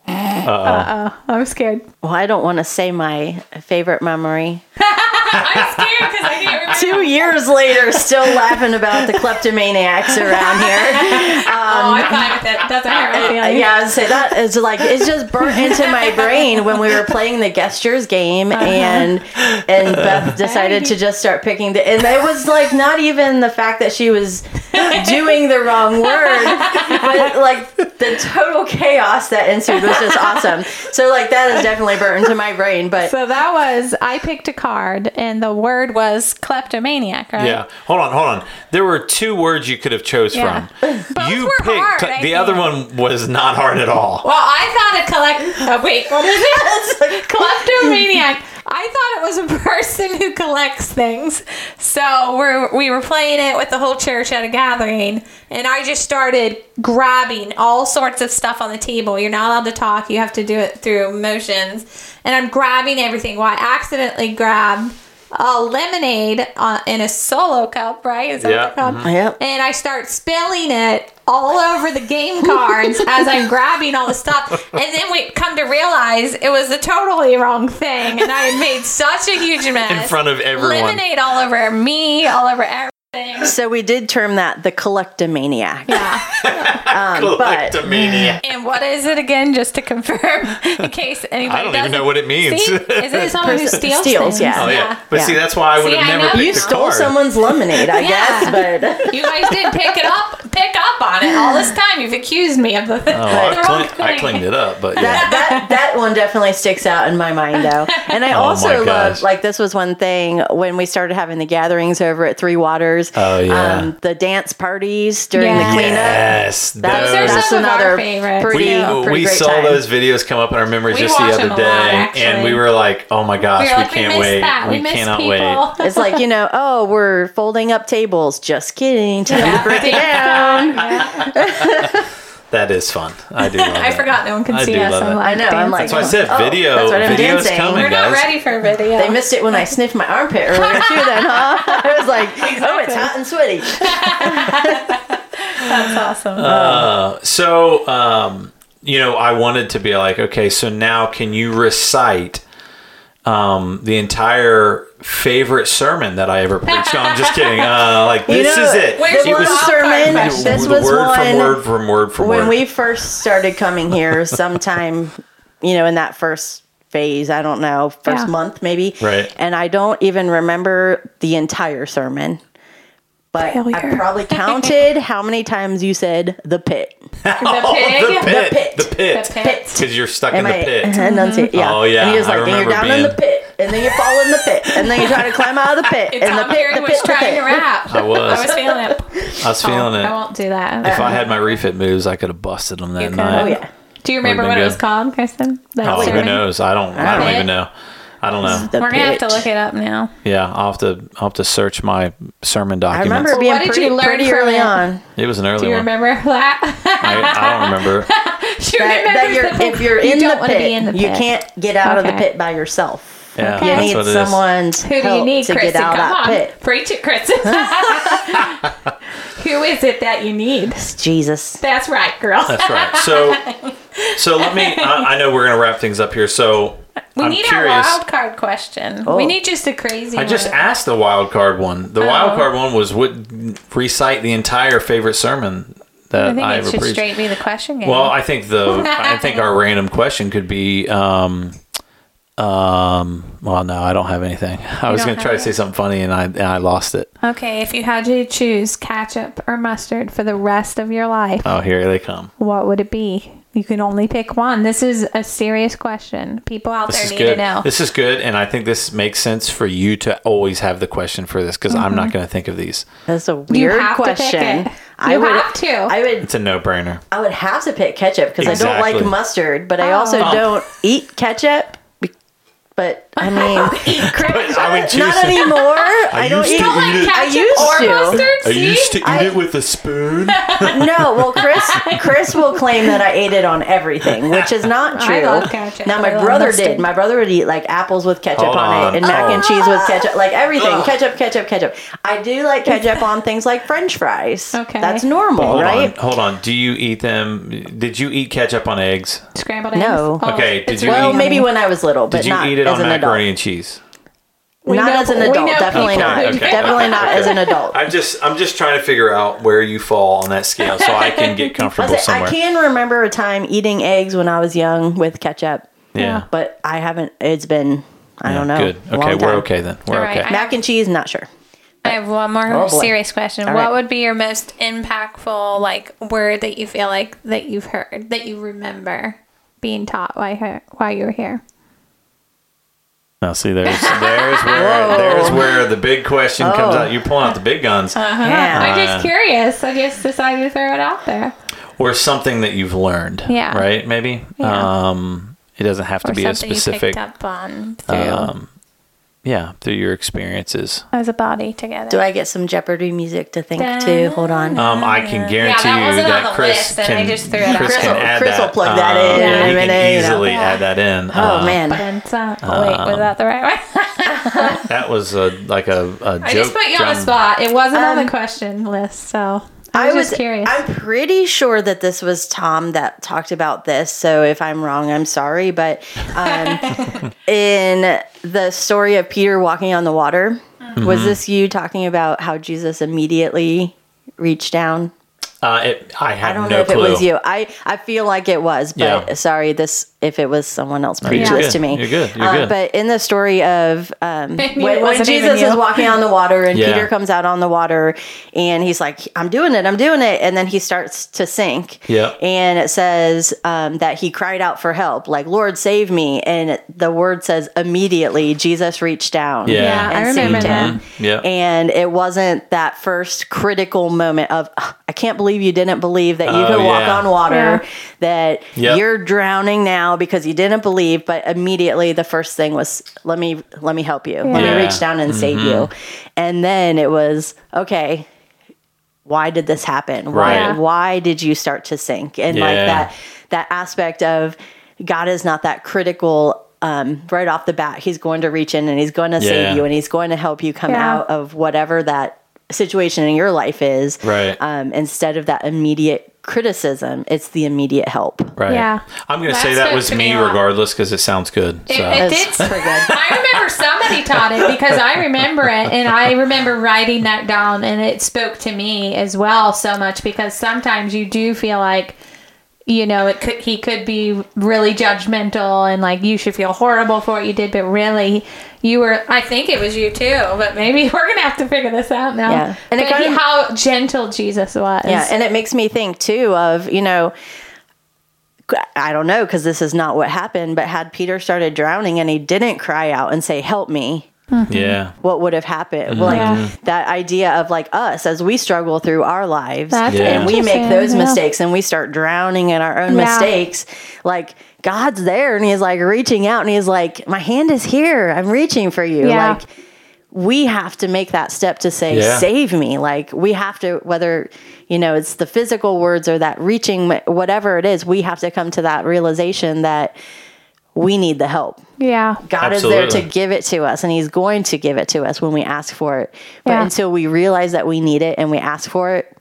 A: Uh-uh.
E: I'm scared.
D: Well, I don't want to say my favorite memory.
B: I'm scared because I can't remember.
D: Two years later, still laughing about the kleptomaniacs around here.
B: oh, I'm fine with it. Doesn't hurt my
D: Uh, yeah, I'd say that is like it's just burnt into my brain when we were playing the gestures game and and Beth decided to just start picking the and it was like not even the fact that she was doing the wrong word, but like the total chaos that ensued was just awesome. So like that is definitely burnt into my brain. But
E: So that was I picked a card and the word was kleptomaniac, right?
A: Yeah. Hold on, hold on. There were two words you could have chose
E: Yeah.
A: from.
B: Both
A: you
B: were
A: picked
B: hard, I
A: the other
B: think.
A: one was not hard at all.
B: Well, I thought a collect. Uh, wait, what is it? Kleptomaniac. I thought it was a person who collects things. So we're, we were playing it with the whole church at a gathering, and I just started grabbing all sorts of stuff on the table. You're not allowed to talk, you have to do it through motions. And I'm grabbing everything. Well, I accidentally grabbed a lemonade uh, in a solo cup, right? Is that
A: Yeah,
B: what they're called?
D: Yep.
B: And I start spilling it all over the game cards as I'm grabbing all the stuff. And then we come to realize it was the totally wrong thing. And I had made such a huge mess.
A: In front of everyone.
B: Lemonade all over me, all over everything.
D: so we did term that the collectomaniac.
B: Yeah.
D: Um, but
A: Collectomania.
B: And what is it again, just to confirm, in case anybody
A: I don't even
B: doesn't-
A: know what it means.
B: See? Is it someone who steals?
D: steals,
B: things?
D: yeah.
A: Oh yeah. But
D: Yeah.
A: see, that's why I would
B: See,
A: have never
B: know.
A: picked
D: you
A: the
D: stole
A: card.
D: someone's lemonade, I
B: Yeah.
D: guess. But
B: You guys didn't pick it up, pick up on it all this time. You've accused me of the, the
A: Oh, I,
B: wrong
A: clean, I cleaned it up, but yeah.
D: that, that that one definitely sticks out in my mind though. And I
A: Oh
D: also
A: gosh.
D: love like this was one thing when we started having the gatherings over at Three Waters.
A: Oh, yeah.
D: Um, the dance parties during
E: Yeah.
D: the cleanup.
A: yes,
D: That's,
B: Those are
D: that's
B: some of our
D: another
B: favorites.
D: pretty,
A: we,
D: pretty
A: we
D: great
A: saw
D: time.
A: those videos come up in our memories
B: We
A: just the other day,
B: lot,
A: and we were like, "Oh my gosh,
B: We
A: we, can't
B: we
A: wait!
B: that. We,
A: We, cannot
B: people.
A: wait!"
D: It's like, you know, oh, we're folding up tables. Just kidding. Time to break it down.
A: That is fun. I do. Love
B: I
A: that.
B: forgot no one can
A: I
B: see us. I'm
A: it.
B: like,
D: I know. I'm like,
A: That's why I said
D: oh,
A: video.
D: That's what I'm
A: Video's
D: dancing.
A: coming,
B: We're not
A: guys.
B: ready for video.
D: They missed it when I sniffed my armpit earlier too. Then, huh? I was like, oh, it's hot and sweaty.
B: That's awesome.
A: Uh, so, um, you know, I wanted to be like, okay, so now can you recite um, the entire favorite sermon that I ever preached? No, I'm just kidding. Uh, like
D: You
A: this
D: know,
A: is it.
B: Where's
D: the
B: your
D: one sermon. This was
A: word
D: one
A: from word from word from
D: when
A: word.
D: we first started coming here. Sometime, you know, in that first phase, I don't know, first
E: Yeah.
D: month maybe.
A: Right.
D: And I don't even remember the entire sermon. But I probably counted how many times you said the pit.
B: The
A: Oh, the pit,
D: pit.
A: the pit,
B: The pit.
A: because you're stuck in
D: Am
A: the
D: I
A: pit.
D: enunciate? Yeah.
A: Oh, yeah,
D: And he was
A: I
D: like, then you're
A: remember
D: down in the
A: being-
D: pit, and then you fall in the pit, and then you try to climb out of the pit,
B: And
D: and the
B: Tom
D: pit,
B: Perry
D: the
B: was
D: pit, the
B: trying
D: pit.
B: to rap.
A: I was.
B: I was feeling it.
A: I was feeling
E: I
A: it.
E: I won't do that.
A: If I had my refit moves, I could have busted them that night.
D: Oh yeah.
E: do you remember
A: been
E: what it was called, Kristen? That
A: Oh, who knows? I don't. I don't
B: Pit.
A: even know. I don't know.
D: The
B: We're gonna have to look it up now.
A: Yeah, I'll have to. I'll have to search my sermon documents.
D: I
A: documents.
D: remember being
B: What did you learn
D: pretty early
B: it?
D: on.
A: it was an early one.
B: Do you
A: one.
B: remember that?
A: I, I don't remember.
B: Do you
D: That,
B: remember
D: that you're, if you're in
E: don't
D: the pit,
E: be in the
D: you can't get out of the pit by yourself.
A: Yeah,
D: You
A: that's
D: need
A: what it is.
D: someone's
B: Who do
D: help
B: you need,
D: to
B: Kristen?
D: get out of
B: Come
D: that
B: on,
D: pit.
B: preach it, Kristen. Who is it that you need?
D: Jesus.
B: That's right, girl.
A: That's right. So, so let me. I, I know we're gonna wrap things up here. So
B: We
A: I'm
B: need
A: curious.
B: our wild card question.
D: Oh.
B: We need just a crazy.
A: I just
B: one.
A: asked the wild card one. The wild
B: Oh.
A: card one was would recite the entire favorite sermon that
B: I
A: I,
B: think it
A: ever
B: should
A: preached.
B: straight be the question game.
A: Well, I think the I think our random question could be um um well no, I don't have anything. I was
B: don't
A: going to try to
B: have
A: say something funny and I and I lost it.
E: Okay, if you had to choose ketchup or mustard for the rest of your life,
A: Oh, here they come.
E: what would it be? You can only pick one. This is a serious question. People out
A: This
E: there
A: is
E: need
A: good.
E: to know.
A: This is good and I think this makes sense for you to always have the question for this cuz I'm not going to think of these.
D: That's a weird
E: have to pick
D: question.
E: it.
D: I
E: You
D: would
E: have to.
D: I would
A: It's a no-brainer.
D: I would have to pick ketchup because I don't
A: Exactly.
D: like mustard, but I also
A: Oh.
D: don't eat ketchup be- but I mean,
A: I would
D: not
A: it.
D: anymore. I, don't
A: used
D: eat.
A: to
B: Like
A: eat it.
D: I
B: ketchup
D: used
B: or
D: to.
B: mustard
A: I used to eat
D: I-
A: it with a spoon.
D: No, well, Chris, Chris will claim that I ate it on everything, which is not true.
B: I love ketchup.
D: Now my
B: love
D: brother
B: mustard.
D: did. My brother would eat like apples with ketchup
A: Hold
D: on,
A: on.
D: it, and mac
A: Oh.
D: and cheese with ketchup, like everything.
A: Ugh.
D: Ketchup, ketchup, ketchup. I do like ketchup on things like French fries.
B: Okay.
D: that's normal,
A: Hold
D: right?
A: on, hold on. Do you eat them? Did you eat ketchup on eggs?
B: Scrambled eggs.
D: No.
B: Oh,
A: Okay, did you
D: Well,
A: eat-
D: maybe when I was little, but
A: Did you
D: not
A: eat
D: as
A: on
D: an
A: macaroni
D: adult.
A: and cheese?
B: We
D: not
B: know-
D: as an adult, definitely
B: people
D: not.
B: who do.
D: Definitely not as an adult.
A: I'm just I'm just trying to figure out where you fall on that scale so I can get comfortable
D: was like, I
A: somewhere.
D: can remember a time eating eggs when I was young with ketchup,
A: yeah.
D: but I haven't. It's been I don't know.
A: Good. Okay, we're okay then. We're
B: All right,
A: okay.
B: I-
D: Mac and cheese, not sure.
B: I have one more
D: Oh,
B: serious question.
D: All
B: what
D: right.
B: would be your most impactful like word that you feel like that you've heard that you remember being taught while you while you were here?
A: Now see there's there's where there's where the big question comes
D: Oh.
A: out. You're pulling out the big guns.
D: Yeah.
B: I'm just curious. I just decided to throw it out there.
A: or something that you've learned.
B: Yeah.
A: Right? Maybe.
B: Yeah.
A: Um it doesn't have to
B: Or
A: be a
B: something
A: specific
B: you picked up on through
A: um yeah, through your experiences.
B: as a body together.
D: Do I get some Jeopardy music to think to? Hold on.
A: Um, I can guarantee
B: that
A: you that Chris
B: list,
A: can,
B: just threw it out
A: Chris
B: there.
A: can
D: Chris will-
A: add
D: Chris will plug that in
A: um,
D: in a
A: he can
D: you know.
A: easily add that in.
D: oh
A: Uh,
D: man.
B: But, uh, oh, wait, was that the right one?
A: that was a, like a, a
B: I
A: joke.
B: just put you on the spot. It wasn't on
D: Um,
B: the question list, so I was, just curious.
D: I'm pretty sure that this was Tom that talked about this. So if I'm wrong, I'm sorry. But um, in the story of Peter walking on the water,
A: Mm-hmm.
D: was this you talking about how Jesus immediately reached down?
A: Uh, it, I have
D: I don't
A: no
D: know if
A: clue.
D: it was you. I, I feel like it was, but
A: Yeah.
D: sorry, this if it was someone else preach
A: you're
D: this to me.
A: You're good. You're
D: Uh,
A: good.
D: But in the story of um, when, when Jesus is walking on the water and
A: Yeah.
D: Peter comes out on the water and he's like, "I'm doing it, I'm doing it," and then he starts to sink.
A: Yeah.
D: And it says um, that he cried out for help, like "Lord, save me!" And it- the word says immediately Jesus reached down.
A: Yeah.
B: yeah, I
D: and
B: remember
D: saved
B: that.
D: him.
A: Yeah.
D: And it wasn't that first critical moment of, "Ugh, I can't believe you didn't believe that you
A: Oh,
D: could walk
A: yeah.
D: on water,
B: Yeah.
D: that
A: Yep.
D: you're drowning now because you didn't believe. But immediately the first thing was, let me, let me help you. Let me reach down and save you. And then it was, okay, why did this happen? Why,
A: Right.
D: why did you start to sink? And like that, that aspect of God is not that critical um, right off the bat. He's going to reach in and he's going to
A: Yeah.
D: save you and he's going to help you come
B: Yeah.
D: out of whatever that situation in your life is.
A: Right.
D: Um, instead of that immediate criticism, it's the immediate help.
A: Right.
B: Yeah.
A: I'm going to say that was me
B: me a lot.
A: regardless because it sounds good.
B: It,
A: So.
B: it
D: That's
B: did.
D: pretty good.
B: I remember somebody taught it because I remember it, and I remember writing that down, and it spoke to me as well so much because sometimes you do feel like, you know, it could he could be really judgmental and like you should feel horrible for what you did, but really you were. I think it was you too, but maybe we're gonna have to figure this out now.
D: Yeah. And
B: and
D: it kind of-
B: how gentle Jesus was.
D: Yeah, and it makes me think too of you know, I don't know because this is not what happened. But had Peter started drowning and he didn't cry out and say, "Help me," Mm-hmm.
A: yeah.
D: what would have happened? Mm-hmm. Like
B: Yeah.
D: that idea of like us as we struggle through our lives
B: That's
D: and we make those
B: yeah.
D: mistakes and we start drowning in our own
B: Yeah.
D: mistakes. Like God's there and He's like reaching out and He's like, "My hand is here. I'm reaching for you."
B: Yeah.
D: Like we have to make that step to say
A: Yeah.
D: save me like we have to whether you know it's the physical words or that reaching whatever it is we have to come to that realization that we need the help
B: Yeah.
D: god is there to give it to us and he's going to give it to us when we ask for it but
B: Yeah.
D: until we realize that we need it and we ask for it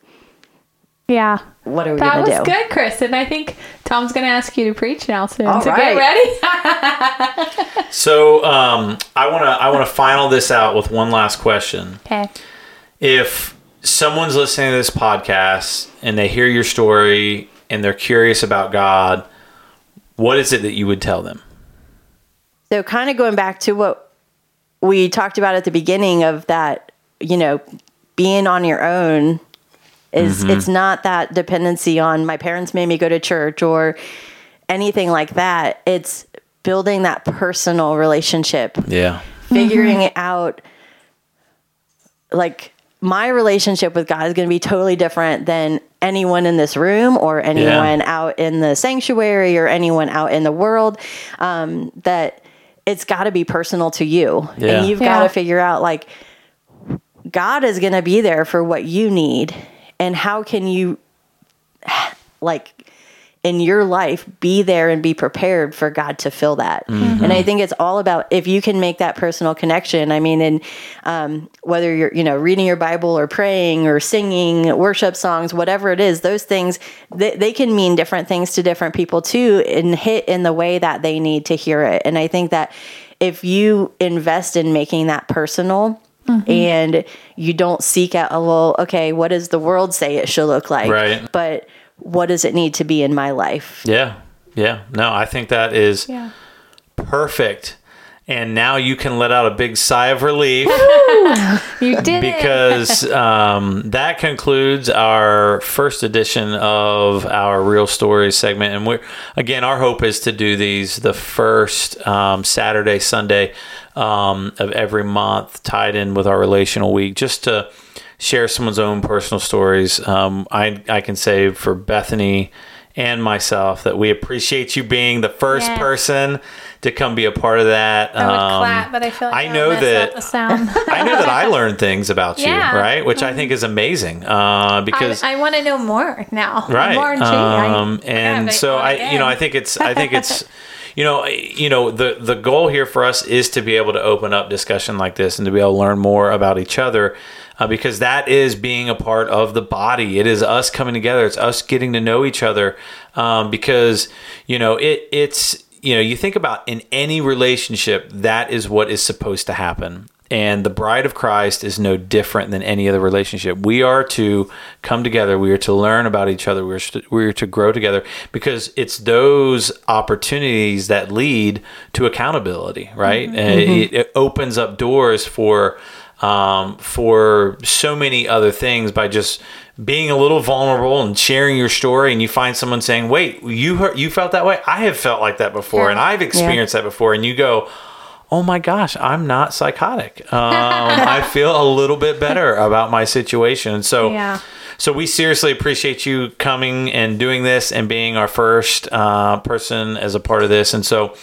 B: Yeah.
D: what are we
B: That
D: going
B: was
D: to do
B: good, Chris. And I think Tom's going to ask you to preach now soon.
D: All
B: so
D: right.
B: get ready.
A: So um, I want to I want to final this out with one last question.
B: okay.
A: If someone's listening to this podcast and they hear your story and they're curious about God, what is it that you would tell them?
D: So, kind of going back to what we talked about at the beginning of that, you know, being on your own is it's not that dependency on my parents made me go to church or anything like that. It's building that personal relationship,
A: Yeah.
D: figuring it out. Like, my relationship with God is going to be totally different than anyone in this room or anyone out in the sanctuary or anyone out in the world. Um, that it's got to be personal to you.
A: Yeah.
D: And you've
B: Yeah.
D: got to figure out like God is going to be there for what you need and how can you like in your life be there and be prepared for God to fill that. And I think it's all about if you can make that personal connection. I mean, and um, whether you're you know reading your Bible or praying or singing worship songs, whatever it is, those things they, they can mean different things to different people too, and hit in the way that they need to hear it. And I think that if you invest in making that personal. And you don't seek out a little, okay, what does the world say it should look like?
A: Right.
D: But what does it need to be in my life?
A: Yeah. Yeah. No, I think that is
B: Yeah.
A: perfect. And now you can let out a big sigh of relief
B: You did
A: because um, that concludes our first edition of our Real Stories segment. And we're, again, our hope is to do these the first um, Saturday, Sunday um, of every month, tied in with our relational week, just to share someone's own personal stories. Um, I, I can say for Bethany and myself that we appreciate you being the first
B: Yes.
A: person to come be a part of that.
B: I would
A: Um,
B: clap, but I feel like
A: I know that-
B: the sound.
A: I know that I learned things about you,
B: Yeah.
A: right? Which I think is amazing uh, because.
B: I, I want to know more now.
A: Right
B: More
A: um, and
B: gotta
A: so i
B: again.
A: you know i think it's i think it's you know you know the the goal here for us is to be able to open up discussion like this and to be able to learn more about each other uh, because that is being a part of the body it is us coming together it's us getting to know each other um, because you know it it's you know you think about in any relationship that is what is supposed to happen and the bride of Christ is no different than any other relationship. We are to come together. We are to learn about each other. We're to, we are to grow together because it's those opportunities that lead to accountability, right? And it, it opens up doors for um, for so many other things by just being a little vulnerable and sharing your story and you find someone saying wait you heard, you felt that way i have felt like that before
B: Yeah.
A: and i've experienced that before and you go oh my gosh, I'm not psychotic. Um, I feel a little bit better about my situation. So,
B: Yeah.
A: So we seriously appreciate you coming and doing this and being our first uh, person as a part of this. And so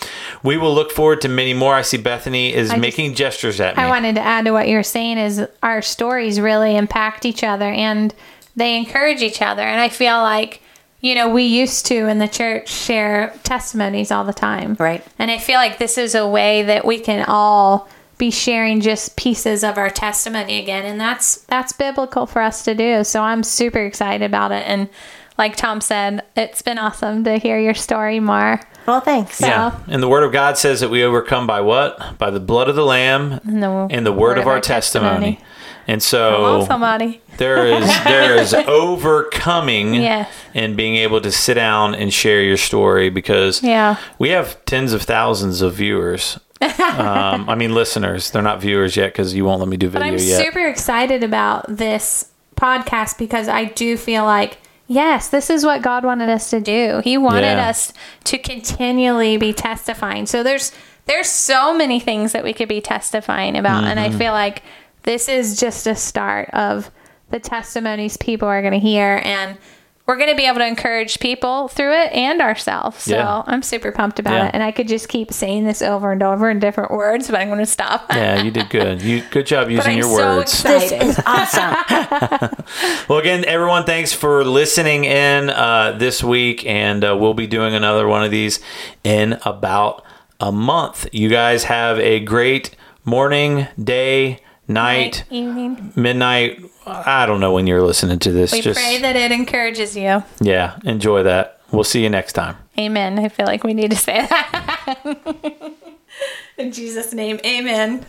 A: we will look forward to many more. I see Bethany is
B: just-
A: making gestures at me.
B: I wanted to add to what you were saying is our stories really impact each other and they encourage each other. And I feel like, you know, we used to in the church share testimonies all the time.
D: Right.
B: And I feel like this is a way that we can all be sharing just pieces of our testimony again. And that's that's biblical for us to do. So I'm super excited about it. And like Tom said, it's been awesome to hear your story more.
D: Well, thanks.
A: yeah. And the word of God says that we overcome by what? By the blood of the lamb
B: And the,
A: and the word, of our testimony. And
B: Hello,
A: so
B: somebody.
A: there is there is overcoming
B: Yes.
A: and being able to sit down and share your story because
B: Yeah.
A: we have tens of thousands of viewers. Um, I mean, listeners. They're not viewers yet because you won't let me do
B: But
A: video
B: I'm
A: yet.
B: super excited about this podcast because I do feel like, yes, this is what God wanted us to do. He wanted
A: Yeah.
B: us to continually be testifying. So there's there's so many things that we could be testifying about, and I
A: Mm-hmm.
B: feel like this is just a start of the testimonies people are going to hear and. We're going to be able to encourage people through it and ourselves. So
A: Yeah.
B: I'm super pumped about
A: Yeah.
B: it. And I could just keep saying this over and over in different words, but I'm going to stop.
A: yeah, you did good. You good job using your
B: so
A: words.
B: excited.
D: This is awesome.
A: Well, again, everyone, thanks for listening in uh, this week, and uh, we'll be doing another one of these in about a month. You guys have a great morning, day, night,
B: evening.
A: midnight. I don't know when you're listening to this.
B: We
A: Just
B: pray that it encourages you.
A: yeah, enjoy that. We'll see you next time.
B: Amen. I feel like we need to say that. In Jesus' name, amen.